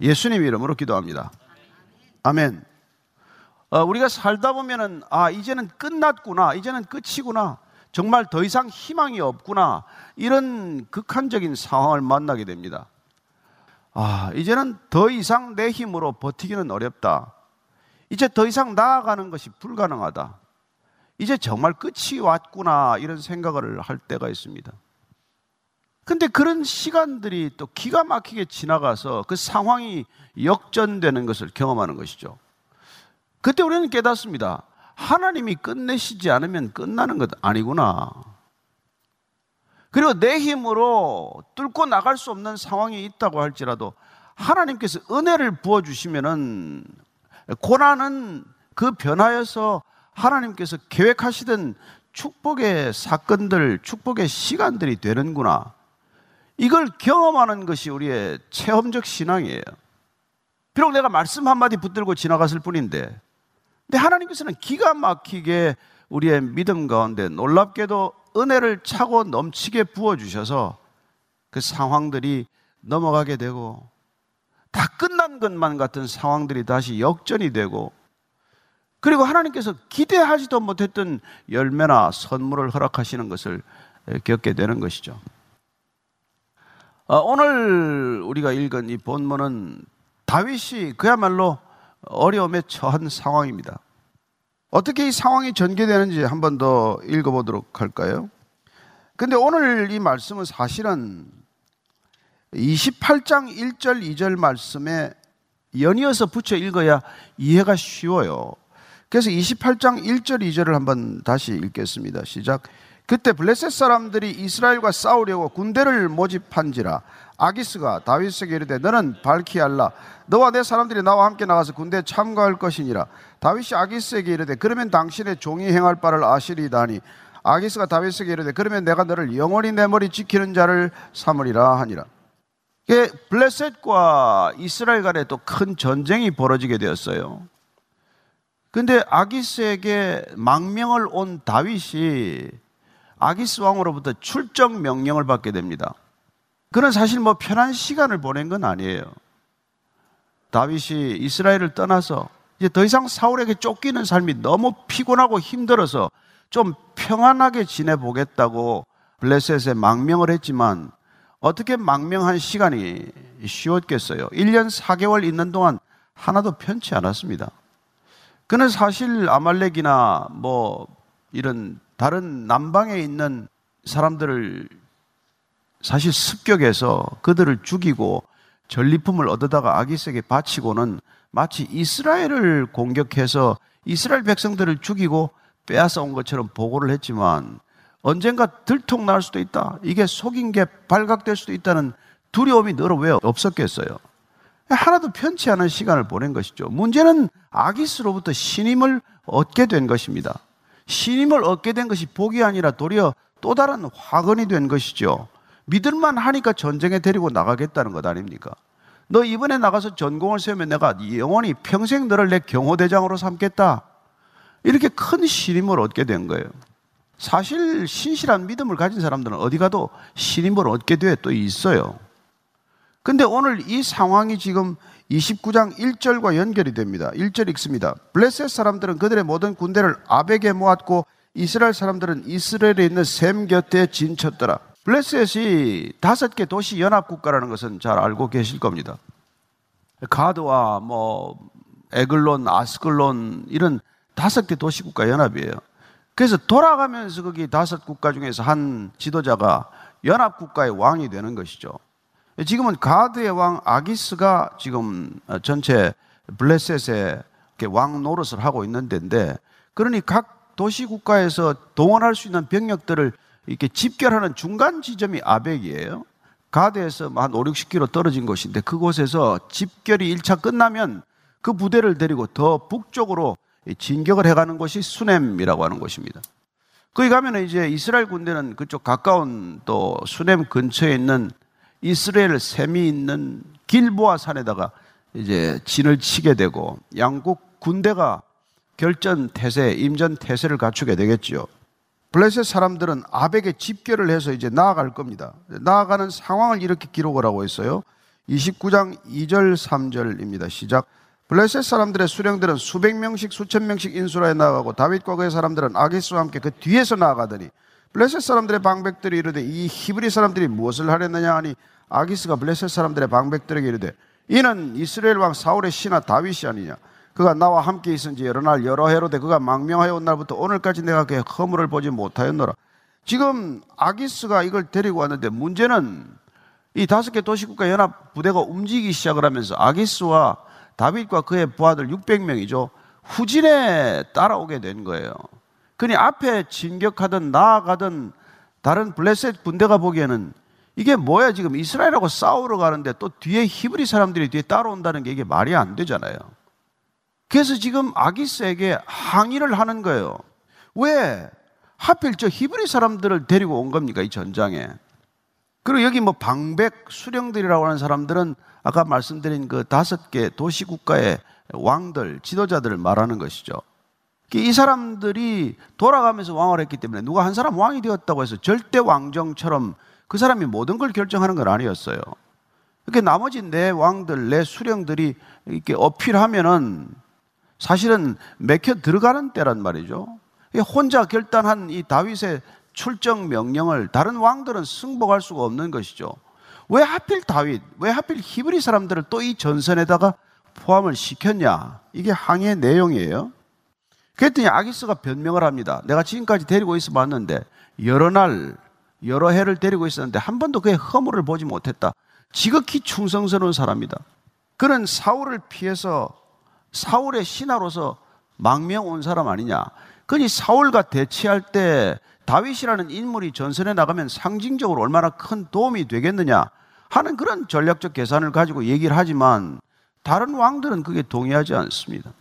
E: 예수님 이름으로 기도합니다. 아멘. 어, 우리가 살다 보면은 아 이제는 끝났구나, 이제는 끝이구나, 정말 더 이상 희망이 없구나 이런 극한적인 상황을 만나게 됩니다. 아 이제는 더 이상 내 힘으로 버티기는 어렵다. 이제 더 이상 나아가는 것이 불가능하다. 이제 정말 끝이 왔구나 이런 생각을 할 때가 있습니다. 근데 그런 시간들이 또 기가 막히게 지나가서 그 상황이 역전되는 것을 경험하는 것이죠. 그때 우리는 깨닫습니다. 하나님이 끝내시지 않으면 끝나는 것 아니구나. 그리고 내 힘으로 뚫고 나갈 수 없는 상황이 있다고 할지라도 하나님께서 은혜를 부어주시면은 고난은 그 변화여서 하나님께서 계획하시던 축복의 사건들, 축복의 시간들이 되는구나. 이걸 경험하는 것이 우리의 체험적 신앙이에요. 비록 내가 말씀 한마디 붙들고 지나갔을 뿐인데, 근데 하나님께서는 기가 막히게 우리의 믿음 가운데 놀랍게도 은혜를 차고 넘치게 부어주셔서 그 상황들이 넘어가게 되고, 다 끝난 것만 같은 상황들이 다시 역전이 되고, 그리고 하나님께서 기대하지도 못했던 열매나 선물을 허락하시는 것을 겪게 되는 것이죠. 어, 오늘 우리가 읽은 이 본문은 다윗이 그야말로 어려움에 처한 상황입니다. 어떻게 이 상황이 전개되는지 한 번 더 읽어보도록 할까요? 근데 오늘 이 말씀은 사실은 28장 1절 2절 말씀에 연이어서 붙여 읽어야 이해가 쉬워요. 그래서 28장 1절 2절을 한번 다시 읽겠습니다. 시작. 그때 블레셋 사람들이 이스라엘과 싸우려고 군대를 모집한지라 아기스가 다윗에게 이르되 너는 밝히 알라. 너와 내 사람들이 나와 함께 나가서 군대에 참가할 것이니라. 다윗이 아기스에게 이르되 그러면 당신의 종이 행할 바를 아시리다니. 아기스가 다윗에게 이르되 그러면 내가 너를 영원히 내 머리 지키는 자를 삼으리라 하니라. 블레셋과 이스라엘 간에 또 큰 전쟁이 벌어지게 되었어요 근데 아기스에게 망명을 온 다윗이 아기스 왕으로부터 출정 명령을 받게 됩니다. 그는 사실 뭐 편한 시간을 보낸 건 아니에요. 다윗이 이스라엘을 떠나서 이제 더 이상 사울에게 쫓기는 삶이 너무 피곤하고 힘들어서 좀 평안하게 지내보겠다고 블레셋에 망명을 했지만 어떻게 망명한 시간이 쉬웠겠어요? 1년 4개월 있는 동안 하나도 편치 않았습니다. 그는 사실 아말렉이나 뭐 이런 다른 남방에 있는 사람들을 사실 습격해서 그들을 죽이고 전리품을 얻어다가 아기스에게 바치고는 마치 이스라엘을 공격해서 이스라엘 백성들을 죽이고 빼앗아 온 것처럼 보고를 했지만 언젠가 들통날 수도 있다. 이게 속인 게 발각될 수도 있다는 두려움이 너로 왜 없었겠어요? 하나도 편치 않은 시간을 보낸 것이죠. 문제는 아기스로부터 신임을 얻게 된 것입니다. 신임을 얻게 된 것이 복이 아니라 도리어 또 다른 화근이 된 것이죠. 믿을만 하니까 전쟁에 데리고 나가겠다는 것 아닙니까? 너 이번에 나가서 전공을 세우면 내가 영원히 평생 너를 내 경호대장으로 삼겠다. 이렇게 큰 신임을 얻게 된 거예요. 사실 신실한 믿음을 가진 사람들은 어디 가도 신임을 얻게 돼 또 있어요. 근데 오늘 이 상황이 지금 29장 1절과 연결이 됩니다. 1절 읽습니다. 블레셋 사람들은 그들의 모든 군대를 아벡에 모았고 이스라엘 사람들은 이스라엘에 있는 셈 곁에 진쳤더라. 블레셋이 다섯 개 도시 연합 국가라는 것은 잘 알고 계실 겁니다. 가드와 뭐 에글론, 아스글론 이런 다섯 개 도시 국가 연합이에요. 그래서 돌아가면서 거기 다섯 국가 중에서 한 지도자가 연합 국가의 왕이 되는 것이죠. 지금은 가드의 왕 아기스가 지금 전체 블레셋의 왕 노릇을 하고 있는 데인데 그러니 각 도시 국가에서 동원할 수 있는 병력들을 이렇게 집결하는 중간 지점이 아벡이에요. 가드에서 한 5, 60km 떨어진 곳인데 그곳에서 집결이 1차 끝나면 그 부대를 데리고 더 북쪽으로 진격을 해가는 곳이 수넴이라고 하는 곳입니다. 거기 가면 이제 이스라엘 군대는 그쪽 가까운 또 수넴 근처에 있는 이스라엘 샘이 있는 길보아 산에다가 이제 진을 치게 되고 양국 군대가 결전 태세, 임전 태세를 갖추게 되겠지요. 블레셋 사람들은 아벡에 집결을 해서 이제 나아갈 겁니다. 나아가는 상황을 이렇게 기록을 하고 있어요. 29장 2절 3절입니다. 시작. 블레셋 사람들의 수령들은 수백 명씩 수천 명씩 인수라에 나아가고 다윗과 그의 사람들은 아기스와 함께 그 뒤에서 나아가더니 블레셋 사람들의 방백들이 이르되 이 히브리 사람들이 무엇을 하려느냐 하니 아기스가 블레셋 사람들의 방백들에게 이르되 이는 이스라엘 왕 사울의 신하 다윗이 아니냐 그가 나와 함께 있은 지 여러 날 여러 해로 되 그가 망명하여 온 날부터 오늘까지 내가 그의 허물을 보지 못하였노라 지금 아기스가 이걸 데리고 왔는데 문제는 이 다섯 개 도시국가 연합 부대가 움직이기 시작을 하면서 아기스와 다윗과 그의 부하들 600명이죠. 후진에 따라오게 된 거예요. 그니 앞에 진격하든 나아가든 다른 블레셋 군대가 보기에는 이게 뭐야 지금 이스라엘하고 싸우러 가는데 또 뒤에 히브리 사람들이 뒤에 따라온다는 게 이게 말이 안 되잖아요. 그래서 지금 아기스에게 항의를 하는 거예요. 왜 하필 저 히브리 사람들을 데리고 온 겁니까 이 전장에? 그리고 여기 뭐 방백 수령들이라고 하는 사람들은 아까 말씀드린 그 다섯 개 도시 국가의 왕들, 지도자들을 말하는 것이죠. 이 사람들이 돌아가면서 왕을 했기 때문에 누가 한 사람 왕이 되었다고 해서 절대 왕정처럼 그 사람이 모든 걸 결정하는 건 아니었어요. 이렇게 나머지 내 왕들, 내 수령들이 이렇게 어필하면은 사실은 맥혀 들어가는 때란 말이죠. 혼자 결단한 이 다윗의 출정 명령을 다른 왕들은 승복할 수가 없는 것이죠. 왜 하필 다윗, 왜 하필 히브리 사람들을 또 이 전선에다가 포함을 시켰냐? 이게 항의 내용이에요. 그랬더니 아기스가 변명을 합니다. 내가 지금까지 데리고 있어 봤는데 여러 날, 여러 해를 데리고 있었는데 한 번도 그의 허물을 보지 못했다. 지극히 충성스러운 사람이다. 그는 사울을 피해서 사울의 신하로서 망명 온 사람 아니냐. 그니 사울과 대치할 때 다윗이라는 인물이 전선에 나가면 상징적으로 얼마나 큰 도움이 되겠느냐 하는 그런 전략적 계산을 가지고 얘기를 하지만 다른 왕들은 그게 동의하지 않습니다.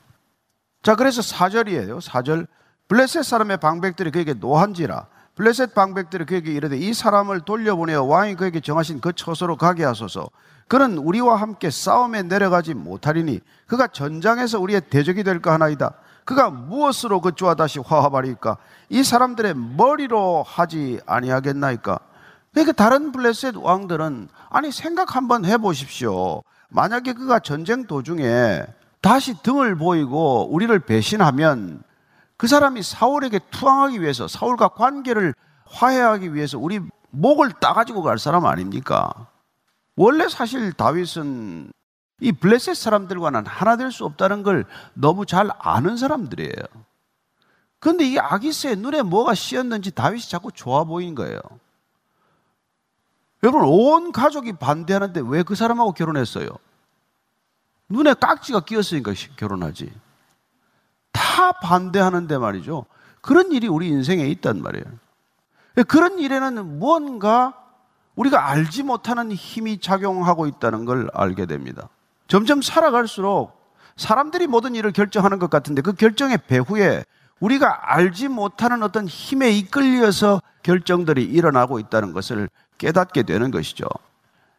E: 자, 그래서 4절이에요. 4절. 블레셋 사람의 방백들이 그에게 노한지라. 블레셋 방백들이 그에게 이르되 이 사람을 돌려보내어 왕이 그에게 정하신 그 처소로 가게 하소서. 그는 우리와 함께 싸움에 내려가지 못하리니 그가 전장에서 우리의 대적이 될까 하나이다. 그가 무엇으로 그주와 다시 화합하리까? 이 사람들의 머리로 하지 아니하겠나이까? 그러니까 다른 블레셋 왕들은 아니 생각 한번 해보십시오. 만약에 그가 전쟁 도중에 다시 등을 보이고 우리를 배신하면 그 사람이 사울에게 투항하기 위해서 사울과 관계를 화해하기 위해서 우리 목을 따가지고 갈 사람 아닙니까? 원래 사실 다윗은 이 블레셋 사람들과는 하나 될 수 없다는 걸 너무 잘 아는 사람들이에요. 그런데 이 아기스의 눈에 뭐가 씌었는지 다윗이 자꾸 좋아 보인 거예요. 여러분, 온 가족이 반대하는데 왜 그 사람하고 결혼했어요? 눈에 깍지가 끼었으니까 결혼하지. 다 반대하는데 말이죠. 그런 일이 우리 인생에 있단 말이에요. 그런 일에는 무언가 우리가 알지 못하는 힘이 작용하고 있다는 걸 알게 됩니다. 점점 살아갈수록 사람들이 모든 일을 결정하는 것 같은데 그 결정의 배후에 우리가 알지 못하는 어떤 힘에 이끌려서 결정들이 일어나고 있다는 것을 깨닫게 되는 것이죠.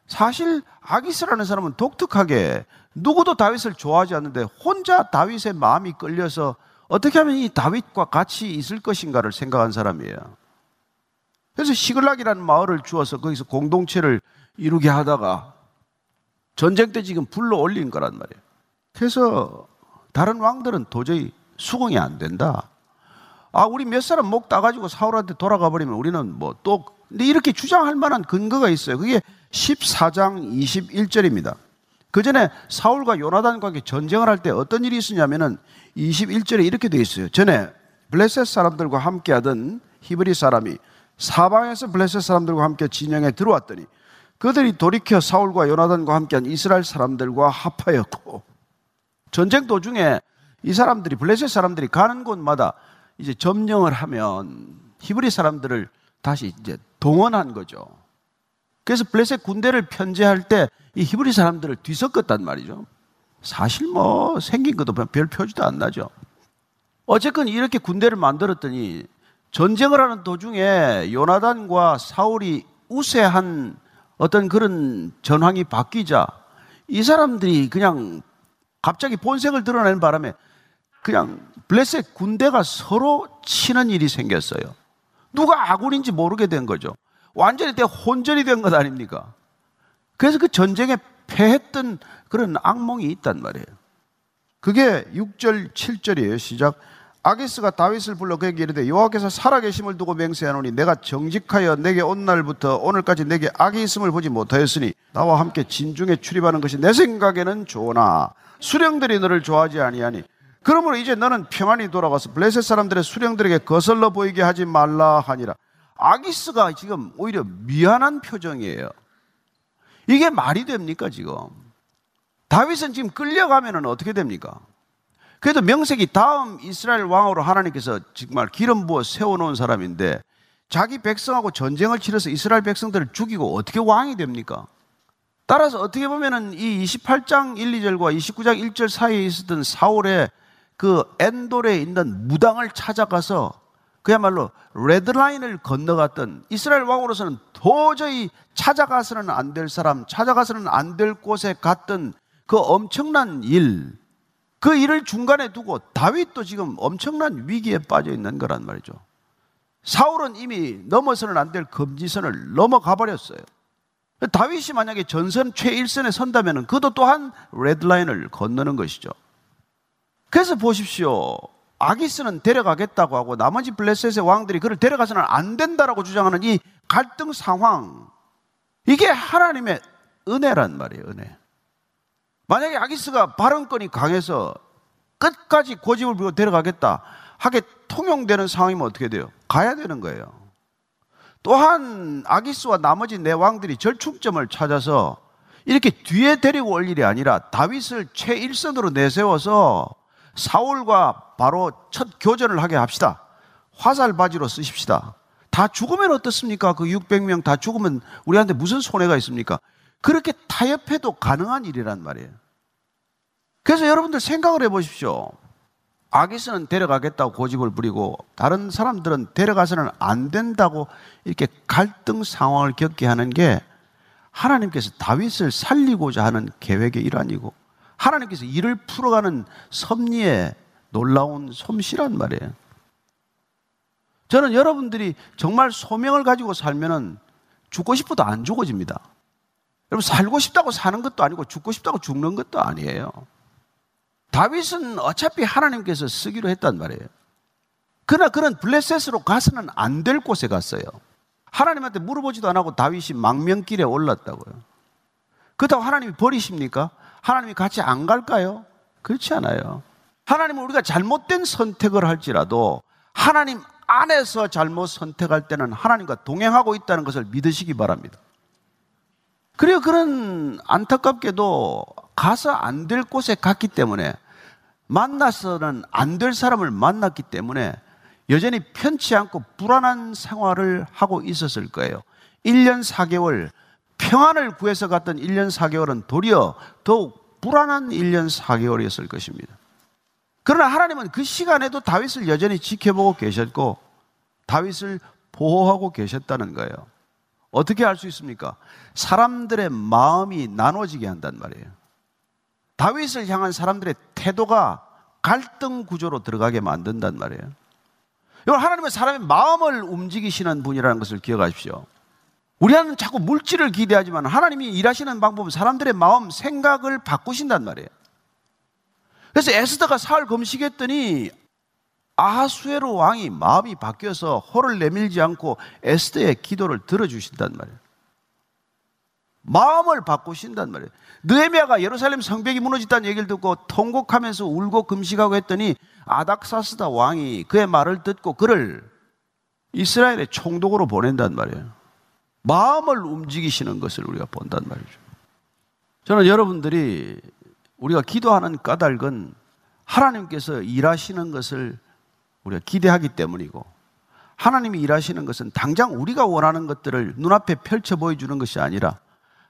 E: 사실 아기스라는 사람은 독특하게 누구도 다윗을 좋아하지 않는데 혼자 다윗의 마음이 끌려서 어떻게 하면 이 다윗과 같이 있을 것인가를 생각한 사람이에요. 그래서 시글락이라는 마을을 주어서 거기서 공동체를 이루게 하다가 전쟁 때 지금 불러 올린 거란 말이에요. 그래서 다른 왕들은 도저히 수긍이 안 된다. 아, 우리 몇 사람 목 따가지고 사울한테 돌아가 버리면 우리는 뭐 또, 근데 이렇게 주장할 만한 근거가 있어요. 그게 14장 21절입니다. 그 전에 사울과 요나단과 전쟁을 할 때 어떤 일이 있었냐면은 21절에 이렇게 되어 있어요. 전에 블레셋 사람들과 함께 하던 히브리 사람이 사방에서 블레셋 사람들과 함께 진영에 들어왔더니 그들이 돌이켜 사울과 요나단과 함께한 이스라엘 사람들과 합하였고 전쟁 도중에 이 사람들이 블레셋 사람들이 가는 곳마다 이제 점령을 하면 히브리 사람들을 다시 이제 동원한 거죠. 그래서 블레셋 군대를 편제할 때 이 히브리 사람들을 뒤섞었단 말이죠. 사실 뭐 생긴 것도 별 표지도 안 나죠. 어쨌건 이렇게 군대를 만들었더니 전쟁을 하는 도중에 요나단과 사울이 우세한 어떤 그런 전황이 바뀌자 이 사람들이 그냥 갑자기 본색을 드러내는 바람에 그냥 블레셋 군대가 서로 치는 일이 생겼어요. 누가 아군인지 모르게 된 거죠. 완전히 대 혼전이 된 것 아닙니까? 그래서 그 전쟁에 패했던 그런 악몽이 있단 말이에요. 그게 6절, 7절이에요. 시작. 아기스가 다윗을 불러 그에게 이르되 여호와께서 살아계심을 두고 맹세하노니 내가 정직하여 내게 온 날부터 오늘까지 내게 악이 있음을 보지 못하였으니 나와 함께 진중에 출입하는 것이 내 생각에는 좋으나 수령들이 너를 좋아하지 아니하니 그러므로 이제 너는 평안히 돌아가서 블레셋 사람들의 수령들에게 거슬러 보이게 하지 말라 하니라 아기스가 지금 오히려 미안한 표정이에요 이게 말이 됩니까 지금 다윗은 지금 끌려가면 어떻게 됩니까? 그래도 명색이 다음 이스라엘 왕으로 하나님께서 정말 기름 부어 세워놓은 사람인데 자기 백성하고 전쟁을 치러서 이스라엘 백성들을 죽이고 어떻게 왕이 됩니까? 따라서 어떻게 보면은 이 28장 1, 2절과 29장 1절 사이에 있었던 사울의 그 엔돌에 있는 무당을 찾아가서 그야말로 레드라인을 건너갔던 이스라엘 왕으로서는 도저히 찾아가서는 안 될 사람, 찾아가서는 안 될 곳에 갔던 그 엄청난 일, 그 일을 중간에 두고 다윗도 지금 엄청난 위기에 빠져 있는 거란 말이죠. 사울은 이미 넘어서는 안 될 금지선을 넘어가 버렸어요. 다윗이 만약에 전선 최일선에 선다면 그도 또한 레드라인을 건너는 것이죠. 그래서 보십시오. 아기스는 데려가겠다고 하고 나머지 블레셋의 왕들이 그를 데려가서는 안 된다라고 주장하는 이 갈등 상황. 이게 하나님의 은혜란 말이에요, 은혜. 만약에 아기스가 발언권이 강해서 끝까지 고집을 부리고 데려가겠다 하게 통용되는 상황이면 어떻게 돼요? 가야 되는 거예요. 또한 아기스와 나머지 내 왕들이 절충점을 찾아서 이렇게 뒤에 데리고 올 일이 아니라 다윗을 최일선으로 내세워서 사울과 바로 첫 교전을 하게 합시다. 화살바지로 쓰십시다. 다 죽으면 어떻습니까? 그 600명 다 죽으면 우리한테 무슨 손해가 있습니까? 그렇게 타협해도 가능한 일이란 말이에요. 그래서 여러분들 생각을 해 보십시오. 아기스는 데려가겠다고 고집을 부리고 다른 사람들은 데려가서는 안 된다고 이렇게 갈등 상황을 겪게 하는 게 하나님께서 다윗을 살리고자 하는 계획의 일환이고 하나님께서 일을 풀어가는 섭리의 놀라운 솜씨란 말이에요. 저는 여러분들이 정말 소명을 가지고 살면은 죽고 싶어도 안 죽어집니다. 여러분 살고 싶다고 사는 것도 아니고 죽고 싶다고 죽는 것도 아니에요. 다윗은 어차피 하나님께서 쓰기로 했단 말이에요. 그러나 그는 블레셋으로 가서는 안 될 곳에 갔어요. 하나님한테 물어보지도 안 하고 다윗이 망명길에 올랐다고요. 그렇다고 하나님이 버리십니까? 하나님이 같이 안 갈까요? 그렇지 않아요. 하나님은 우리가 잘못된 선택을 할지라도 하나님 안에서 잘못 선택할 때는 하나님과 동행하고 있다는 것을 믿으시기 바랍니다. 그리고 그런 안타깝게도 가서 안 될 곳에 갔기 때문에 만나서는 안 될 사람을 만났기 때문에 여전히 편치 않고 불안한 생활을 하고 있었을 거예요. 1년 4개월 평안을 구해서 갔던 1년 4개월은 도리어 더욱 불안한 1년 4개월이었을 것입니다. 그러나 하나님은 그 시간에도 다윗을 여전히 지켜보고 계셨고 다윗을 보호하고 계셨다는 거예요. 어떻게 할수 있습니까? 사람들의 마음이 나눠지게 한단 말이에요. 다윗을 향한 사람들의 태도가 갈등 구조로 들어가게 만든단 말이에요. 이건 하나님은 사람의 마음을 움직이시는 분이라는 것을 기억하십시오. 우리는 자꾸 물질을 기대하지만 하나님이 일하시는 방법은 사람들의 마음, 생각을 바꾸신단 말이에요. 그래서 에스더가 사흘 검식했더니 아하수에로 왕이 마음이 바뀌어서 호를 내밀지 않고 에스더의 기도를 들어주신단 말이에요. 마음을 바꾸신단 말이에요. 느헤미야가 예루살렘 성벽이 무너졌다는 얘기를 듣고 통곡하면서 울고 금식하고 했더니 아닥사스다 왕이 그의 말을 듣고 그를 이스라엘의 총독으로 보낸단 말이에요. 마음을 움직이시는 것을 우리가 본단 말이죠. 저는 여러분들이 우리가 기도하는 까닭은 하나님께서 일하시는 것을 우리가 기대하기 때문이고 하나님이 일하시는 것은 당장 우리가 원하는 것들을 눈앞에 펼쳐 보여주는 것이 아니라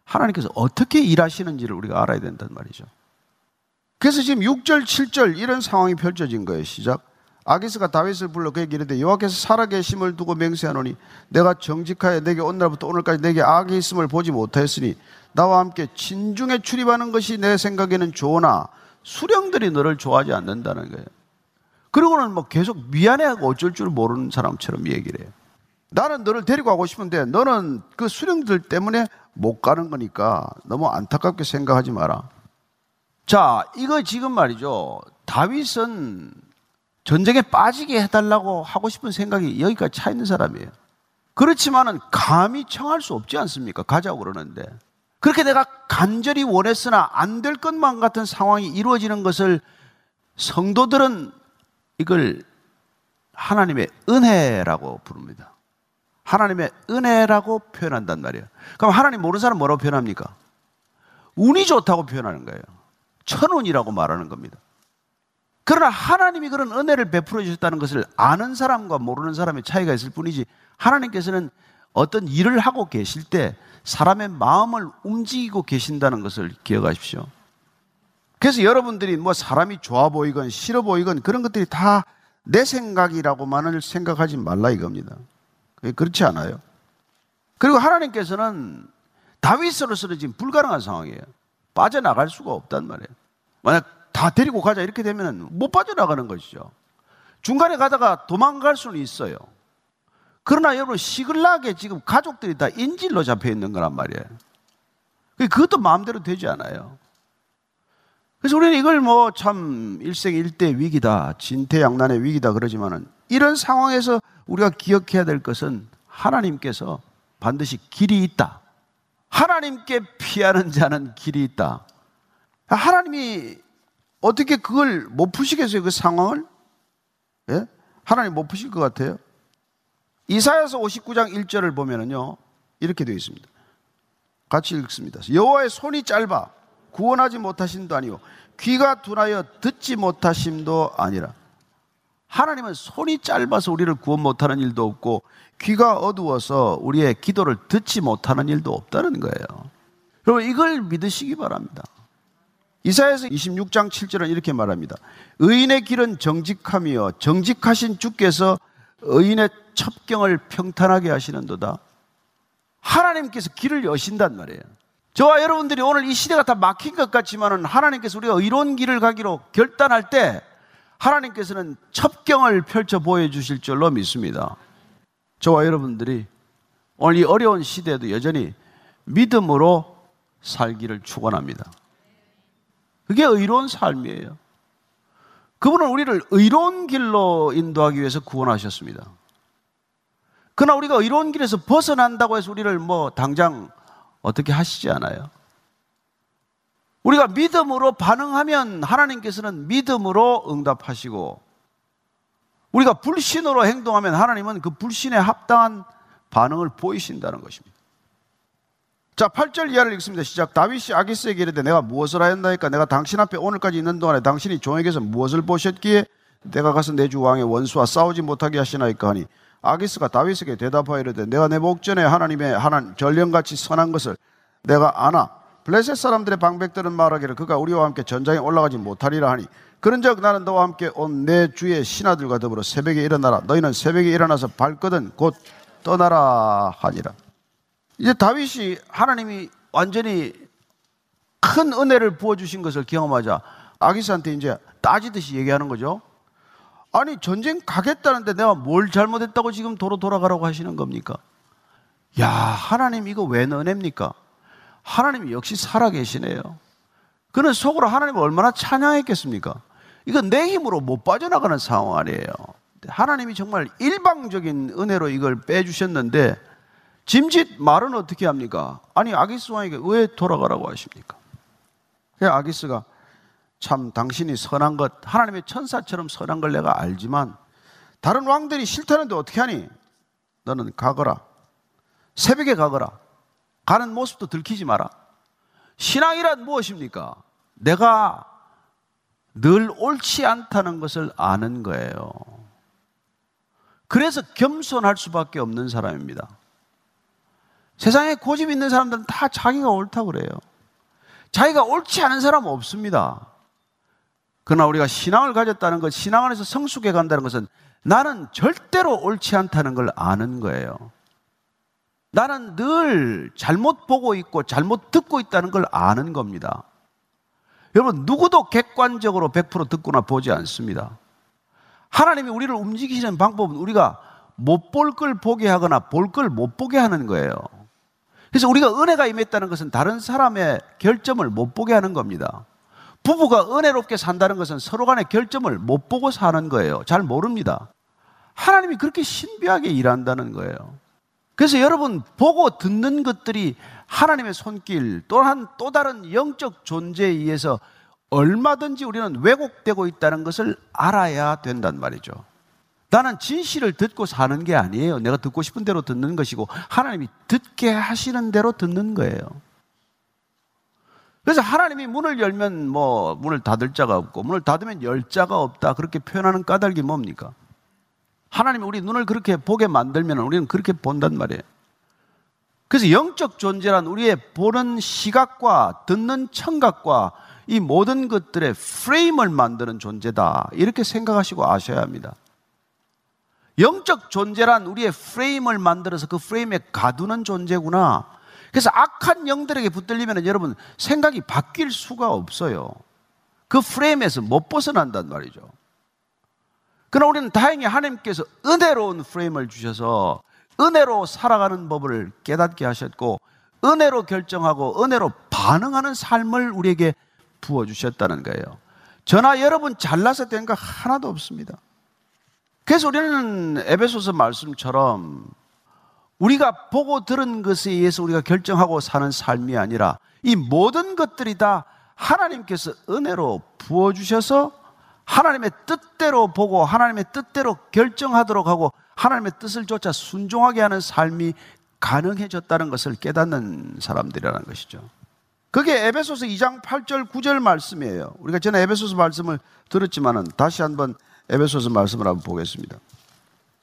E: 하나님께서 어떻게 일하시는지를 우리가 알아야 된단 말이죠. 그래서 지금 6절, 7절 이런 상황이 펼쳐진 거예요. 시작. 아기스가 다윗을 불러 그에게 이르되 여호와께서 살아계심을 두고 맹세하노니 내가 정직하여 내게 온 날부터 오늘까지 내게 악이 있음을 보지 못하였으니 나와 함께 진중에 출입하는 것이 내 생각에는 좋으나 수령들이 너를 좋아하지 않는다는 거예요. 그리고는 뭐 계속 미안해하고 어쩔 줄 모르는 사람처럼 얘기를 해요. 나는 너를 데리고 가고 싶은데 너는 그 수령들 때문에 못 가는 거니까 너무 안타깝게 생각하지 마라. 자, 이거 지금 말이죠. 다윗은 전쟁에 빠지게 해달라고 하고 싶은 생각이 여기까지 차 있는 사람이에요. 그렇지만은 감히 청할 수 없지 않습니까? 가자고 그러는데. 그렇게 내가 간절히 원했으나 안 될 것만 같은 상황이 이루어지는 것을 성도들은 이걸 하나님의 은혜라고 부릅니다. 하나님의 은혜라고 표현한단 말이에요. 그럼 하나님 모르는 사람 뭐라고 표현합니까? 운이 좋다고 표현하는 거예요. 천운이라고 말하는 겁니다. 그러나 하나님이 그런 은혜를 베풀어 주셨다는 것을 아는 사람과 모르는 사람의 차이가 있을 뿐이지 하나님께서는 어떤 일을 하고 계실 때 사람의 마음을 움직이고 계신다는 것을 기억하십시오. 그래서 여러분들이 뭐 사람이 좋아 보이건 싫어 보이건 그런 것들이 다 내 생각이라고만을 생각하지 말라 이겁니다. 그렇지 않아요. 그리고 하나님께서는 다윗으로서는 지금 불가능한 상황이에요. 빠져나갈 수가 없단 말이에요. 만약 다 데리고 가자 이렇게 되면 못 빠져나가는 것이죠. 중간에 가다가 도망갈 수는 있어요. 그러나 여러분 시글락에 지금 가족들이 다 인질로 잡혀 있는 거란 말이에요. 그것도 마음대로 되지 않아요. 그래서 우리는 이걸 뭐 참 일생일대 위기다, 진퇴양난의 위기다 그러지만은 이런 상황에서 우리가 기억해야 될 것은 하나님께서 반드시 길이 있다. 하나님께 피하는 자는 길이 있다. 하나님이 어떻게 그걸 못 푸시겠어요? 그 상황을? 예? 하나님 못 푸실 것 같아요. 이사야서 59장 1절을 보면은요. 이렇게 되어 있습니다. 같이 읽습니다. 여호와의 손이 짧아 구원하지 못하심도 아니요 귀가 둔하여 듣지 못하심도 아니라 하나님은 손이 짧아서 우리를 구원 못하는 일도 없고 귀가 어두워서 우리의 기도를 듣지 못하는 일도 없다는 거예요. 여러분 이걸 믿으시기 바랍니다. 이사야서 26장 7절은 이렇게 말합니다. 의인의 길은 정직함이요 정직하신 주께서 의인의 첩경을 평탄하게 하시는도다. 하나님께서 길을 여신단 말이에요. 저와 여러분들이 오늘 이 시대가 다 막힌 것 같지만은 하나님께서 우리가 의로운 길을 가기로 결단할 때 하나님께서는 첩경을 펼쳐 보여주실 줄로 믿습니다. 저와 여러분들이 오늘 이 어려운 시대에도 여전히 믿음으로 살기를 축원합니다. 그게 의로운 삶이에요. 그분은 우리를 의로운 길로 인도하기 위해서 구원하셨습니다. 그러나 우리가 의로운 길에서 벗어난다고 해서 우리를 뭐 당장 어떻게 하시지 않아요? 우리가 믿음으로 반응하면 하나님께서는 믿음으로 응답하시고 우리가 불신으로 행동하면 하나님은 그 불신에 합당한 반응을 보이신다는 것입니다. 자, 8절 이하를 읽습니다. 시작. 다윗이 아기스에게 이르되 내가 무엇을 하였나이까 내가 당신 앞에 오늘까지 있는 동안에 당신이 종에게서 무엇을 보셨기에 내가 가서 내 주 왕의 원수와 싸우지 못하게 하시나이까 하니 아기스가 다윗에게 대답하여 이르되 내가 내 목전에 하나님의 하나님 전령같이 선한 것을 내가 아나 블레셋 사람들의 방백들은 말하기를 그가 우리와 함께 전장에 올라가지 못하리라 하니 그런즉 나는 너와 함께 온 내 주의 신하들과 더불어 새벽에 일어나라 너희는 새벽에 일어나서 발거든 곧 떠나라 하니라 이제 다윗이 하나님이 완전히 큰 은혜를 부어주신 것을 경험하자 아기스한테 이제 따지듯이 얘기하는 거죠 아니 전쟁 가겠다는데 내가 뭘 잘못했다고 지금 도로 돌아가라고 하시는 겁니까? 야 하나님 이거 왜 은혜입니까? 하나님이 역시 살아계시네요. 그는 속으로 하나님을 얼마나 찬양했겠습니까? 이건 내 힘으로 못 빠져나가는 상황 아니에요. 하나님이 정말 일방적인 은혜로 이걸 빼주셨는데 짐짓 말은 어떻게 합니까? 아니 아기스 왕에게 왜 돌아가라고 하십니까? 아기스가 참 당신이 선한 것, 하나님의 천사처럼 선한 걸 내가 알지만 다른 왕들이 싫다는데 어떻게 하니? 너는 가거라. 새벽에 가거라. 가는 모습도 들키지 마라. 신앙이란 무엇입니까? 내가 늘 옳지 않다는 것을 아는 거예요. 그래서 겸손할 수밖에 없는 사람입니다. 세상에 고집 있는 사람들은 다 자기가 옳다고 그래요. 자기가 옳지 않은 사람은 없습니다. 그러나 우리가 신앙을 가졌다는 것, 신앙 안에서 성숙해 간다는 것은 나는 절대로 옳지 않다는 걸 아는 거예요. 나는 늘 잘못 보고 있고 잘못 듣고 있다는 걸 아는 겁니다. 여러분, 누구도 객관적으로 100% 듣거나 보지 않습니다. 하나님이 우리를 움직이시는 방법은 우리가 못 볼 걸 보게 하거나 볼 걸 못 보게 하는 거예요. 그래서 우리가 은혜가 임했다는 것은 다른 사람의 결점을 못 보게 하는 겁니다. 부부가 은혜롭게 산다는 것은 서로 간의 결점을 못 보고 사는 거예요. 잘 모릅니다. 하나님이 그렇게 신비하게 일한다는 거예요. 그래서 여러분 보고 듣는 것들이 하나님의 손길 또한 또 다른 영적 존재에 의해서 얼마든지 우리는 왜곡되고 있다는 것을 알아야 된단 말이죠. 나는 진실을 듣고 사는 게 아니에요. 내가 듣고 싶은 대로 듣는 것이고 하나님이 듣게 하시는 대로 듣는 거예요. 그래서 하나님이 문을 열면 뭐 문을 닫을 자가 없고 문을 닫으면 열 자가 없다 그렇게 표현하는 까닭이 뭡니까? 하나님이 우리 눈을 그렇게 보게 만들면 우리는 그렇게 본단 말이에요. 그래서 영적 존재란 우리의 보는 시각과 듣는 청각과 이 모든 것들의 프레임을 만드는 존재다. 이렇게 생각하시고 아셔야 합니다. 영적 존재란 우리의 프레임을 만들어서 그 프레임에 가두는 존재구나. 그래서 악한 영들에게 붙들리면 여러분 생각이 바뀔 수가 없어요. 그 프레임에서 못 벗어난단 말이죠. 그러나 우리는 다행히 하나님께서 은혜로운 프레임을 주셔서 은혜로 살아가는 법을 깨닫게 하셨고 은혜로 결정하고 은혜로 반응하는 삶을 우리에게 부어주셨다는 거예요. 저나 여러분 잘나서 된 거 하나도 없습니다. 그래서 우리는 에베소서 말씀처럼 우리가 보고 들은 것에 의해서 우리가 결정하고 사는 삶이 아니라 이 모든 것들이 다 하나님께서 은혜로 부어주셔서 하나님의 뜻대로 보고 하나님의 뜻대로 결정하도록 하고 하나님의 뜻을 쫓아 순종하게 하는 삶이 가능해졌다는 것을 깨닫는 사람들이라는 것이죠. 그게 에베소서 2장 8절 9절 말씀이에요. 우리가 전에 에베소서 말씀을 들었지만은 다시 한번 에베소서 말씀을 한번 보겠습니다.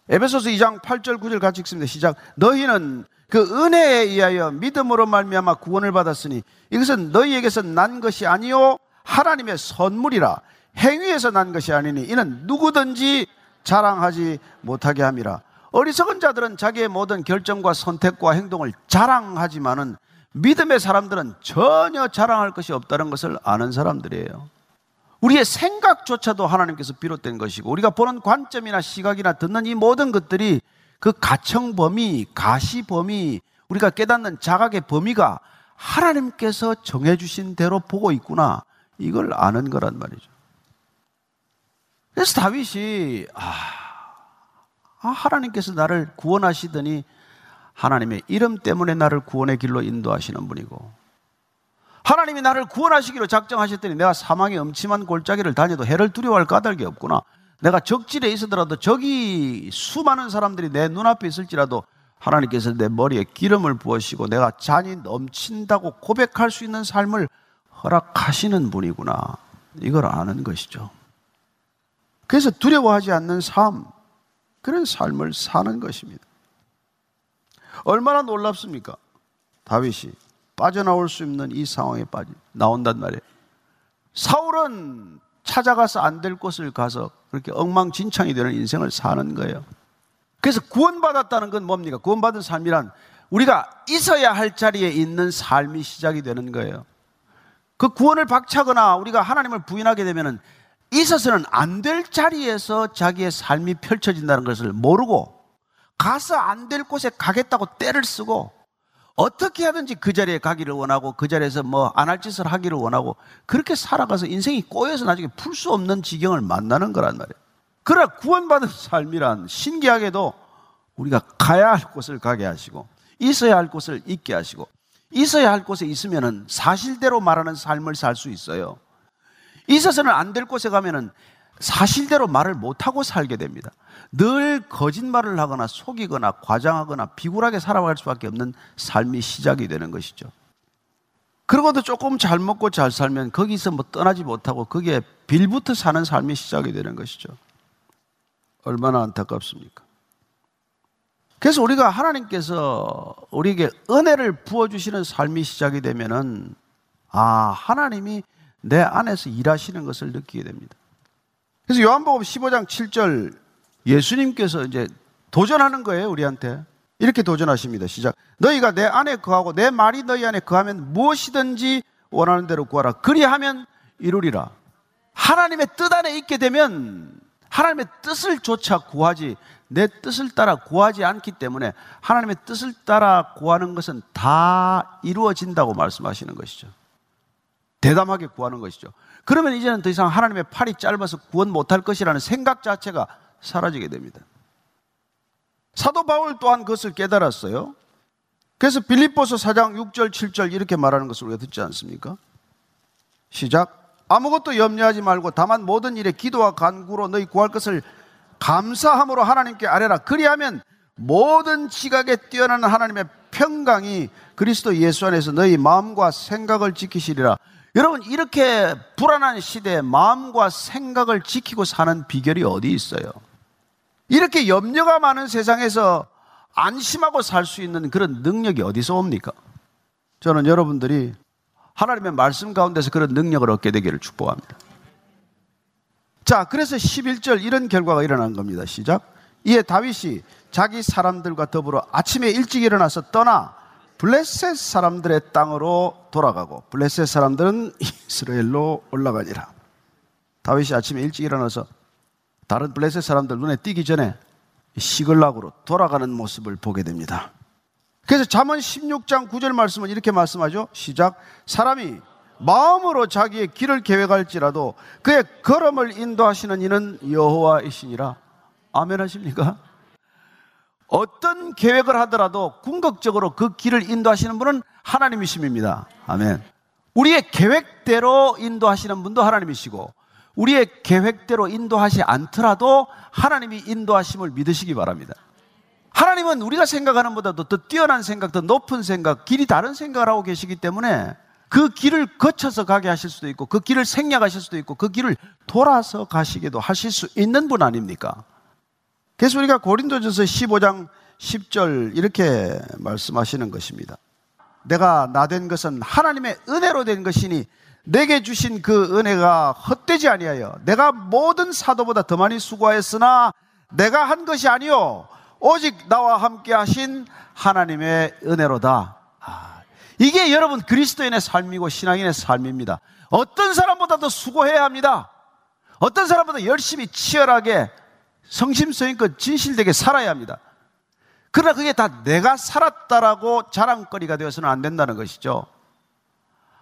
E: 에베소서 2장 8절 9절 같이 읽습니다. 시작. 너희는 그 은혜에 의하여 믿음으로 말미암아 구원을 받았으니 이것은 너희에게서 난 것이 아니요 하나님의 선물이라 행위에서 난 것이 아니니 이는 누구든지 자랑하지 못하게 함이라. 어리석은 자들은 자기의 모든 결정과 선택과 행동을 자랑하지만은 믿음의 사람들은 전혀 자랑할 것이 없다는 것을 아는 사람들이에요. 우리의 생각조차도 하나님께서 비롯된 것이고 우리가 보는 관점이나 시각이나 듣는 이 모든 것들이 그 가청 범위, 가시 범위, 우리가 깨닫는 자각의 범위가 하나님께서 정해주신 대로 보고 있구나. 이걸 아는 거란 말이죠. 그래서 다윗이, 아, 아, 하나님께서 나를 구원하시더니 하나님의 이름 때문에 나를 구원의 길로 인도하시는 분이고 하나님이 나를 구원하시기로 작정하셨더니 내가 사망의 엄침한 골짜기를 다녀도 해를 두려워할 까닭이 없구나. 내가 적질에 있으더라도 저기 수많은 사람들이 내 눈앞에 있을지라도 하나님께서 내 머리에 기름을 부으시고 내가 잔이 넘친다고 고백할 수 있는 삶을 허락하시는 분이구나. 이걸 아는 것이죠. 그래서 두려워하지 않는 삶, 그런 삶을 사는 것입니다. 얼마나 놀랍습니까? 다윗이 빠져나올 수 없는 이 상황에 빠져 나온단 말이에요. 사울은 찾아가서 안 될 곳을 가서 그렇게 엉망진창이 되는 인생을 사는 거예요. 그래서 구원받았다는 건 뭡니까? 구원받은 삶이란 우리가 있어야 할 자리에 있는 삶이 시작이 되는 거예요. 그 구원을 박차거나 우리가 하나님을 부인하게 되면은 있어서는 안 될 자리에서 자기의 삶이 펼쳐진다는 것을 모르고 가서 안 될 곳에 가겠다고 때를 쓰고 어떻게 하든지 그 자리에 가기를 원하고 그 자리에서 뭐 안 할 짓을 하기를 원하고 그렇게 살아가서 인생이 꼬여서 나중에 풀 수 없는 지경을 만나는 거란 말이에요. 그러나 구원받은 삶이란 신기하게도 우리가 가야 할 곳을 가게 하시고 있어야 할 곳을 있게 하시고 있어야 할 곳에 있으면은 사실대로 말하는 삶을 살 수 있어요. 있어서는 안 될 곳에 가면은 사실대로 말을 못하고 살게 됩니다. 늘 거짓말을 하거나 속이거나 과장하거나 비굴하게 살아갈 수밖에 없는 삶이 시작이 되는 것이죠. 그러고도 조금 잘 먹고 잘 살면 거기서 뭐 떠나지 못하고 거기에 빌부터 사는 삶이 시작이 되는 것이죠. 얼마나 안타깝습니까? 그래서 우리가 하나님께서 우리에게 은혜를 부어주시는 삶이 시작이 되면은 아, 하나님이 내 안에서 일하시는 것을 느끼게 됩니다. 그래서 요한복음 15장 7절 예수님께서 이제 도전하는 거예요, 우리한테. 이렇게 도전하십니다. 시작. 너희가 내 안에 거하고 내 말이 너희 안에 거하면 무엇이든지 원하는 대로 구하라. 그리하면 이루리라. 하나님의 뜻 안에 있게 되면 하나님의 뜻을 조차 구하지 내 뜻을 따라 구하지 않기 때문에 하나님의 뜻을 따라 구하는 것은 다 이루어진다고 말씀하시는 것이죠. 대담하게 구하는 것이죠. 그러면 이제는 더 이상 하나님의 팔이 짧아서 구원 못할 것이라는 생각 자체가 사라지게 됩니다. 사도 바울 또한 그것을 깨달았어요. 그래서 빌립보서 4장 6절 7절 이렇게 말하는 것을 우리가 듣지 않습니까? 시작. 아무것도 염려하지 말고 다만 모든 일에 기도와 간구로 너희 구할 것을 감사함으로 하나님께 아뢰라. 그리하면 모든 지각에 뛰어난 하나님의 평강이 그리스도 예수 안에서 너희 마음과 생각을 지키시리라. 여러분 이렇게 불안한 시대에 마음과 생각을 지키고 사는 비결이 어디 있어요? 이렇게 염려가 많은 세상에서 안심하고 살 수 있는 그런 능력이 어디서 옵니까? 저는 여러분들이 하나님의 말씀 가운데서 그런 능력을 얻게 되기를 축복합니다. 자, 그래서 11절 이런 결과가 일어난 겁니다. 시작. 이에 다윗이 자기 사람들과 더불어 아침에 일찍 일어나서 떠나 블레셋 사람들의 땅으로 돌아가고 블레셋 사람들은 이스라엘로 올라가니라. 다윗이 아침에 일찍 일어나서 다른 블레셋 사람들 눈에 띄기 전에 시글락으로 돌아가는 모습을 보게 됩니다. 그래서 잠언 16장 9절 말씀은 이렇게 말씀하죠. 시작. 사람이 마음으로 자기의 길을 계획할지라도 그의 걸음을 인도하시는 이는 여호와이시니라. 아멘 하십니까? 어떤 계획을 하더라도 궁극적으로 그 길을 인도하시는 분은 하나님이십니다. 아멘. 우리의 계획대로 인도하시는 분도 하나님이시고 우리의 계획대로 인도하지 않더라도 하나님이 인도하심을 믿으시기 바랍니다. 하나님은 우리가 생각하는 보다도 더 뛰어난 생각, 더 높은 생각, 길이 다른 생각을 하고 계시기 때문에 그 길을 거쳐서 가게 하실 수도 있고 그 길을 생략하실 수도 있고 그 길을 돌아서 가시게도 하실 수 있는 분 아닙니까? 그래서 우리가 고린도전서 15장 10절 이렇게 말씀하시는 것입니다. 내가 나 된 것은 하나님의 은혜로 된 것이니 내게 주신 그 은혜가 헛되지 아니하여 내가 모든 사도보다 더 많이 수고하였으나 내가 한 것이 아니요 오직 나와 함께 하신 하나님의 은혜로다. 아, 이게 여러분 그리스도인의 삶이고 신앙인의 삶입니다. 어떤 사람보다도 수고해야 합니다. 어떤 사람보다 열심히 치열하게 성심성의껏 진실되게 살아야 합니다. 그러나 그게 다 내가 살았다라고 자랑거리가 되어서는 안 된다는 것이죠.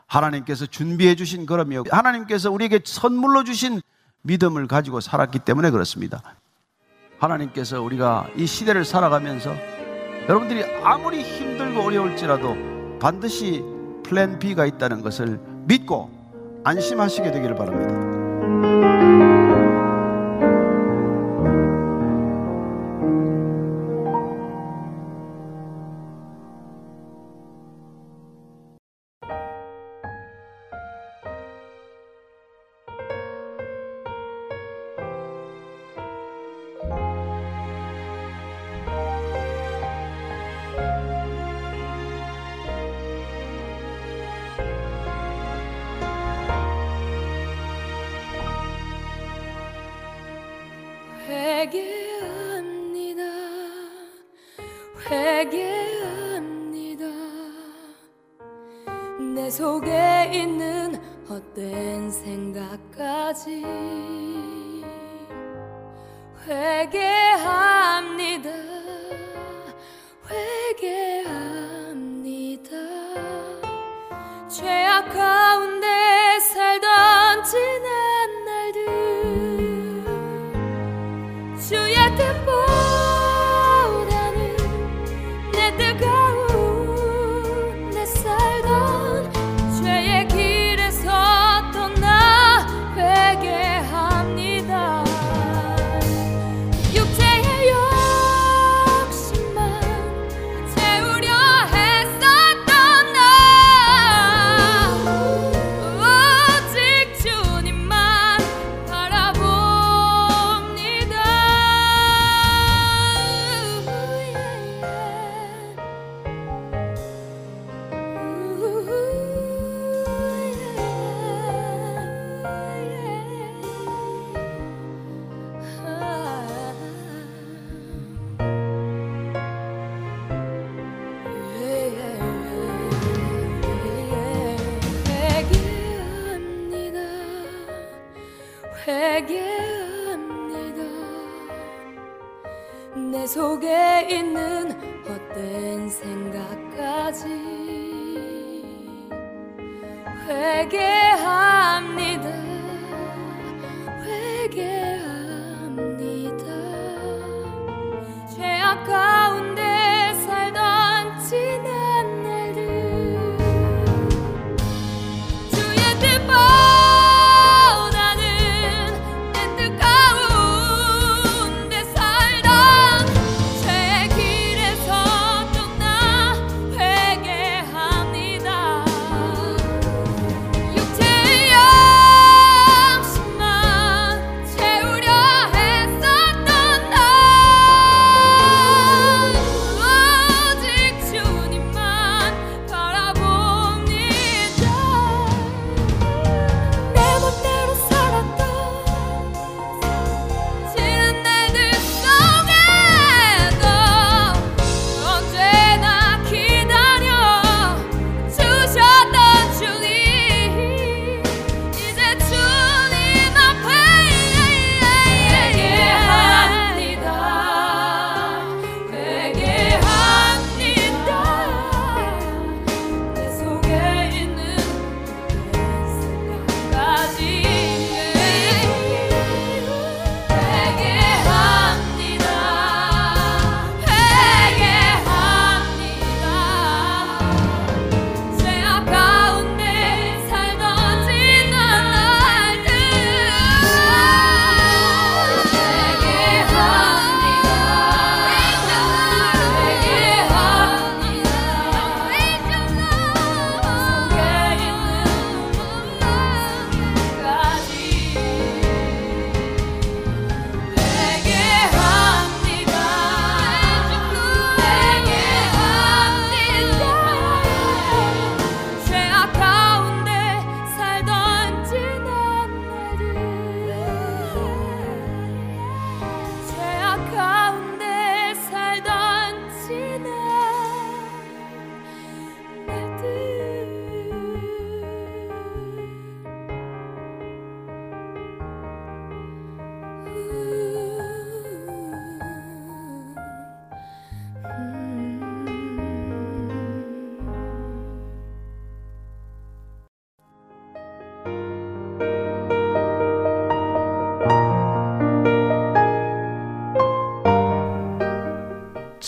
E: 하나님께서 준비해 주신 걸음이요. 하나님께서 우리에게 선물로 주신 믿음을 가지고 살았기 때문에 그렇습니다. 하나님께서 우리가 이 시대를 살아가면서 여러분들이 아무리 힘들고 어려울지라도 반드시 플랜 B가 있다는 것을 믿고 안심하시게 되기를 바랍니다.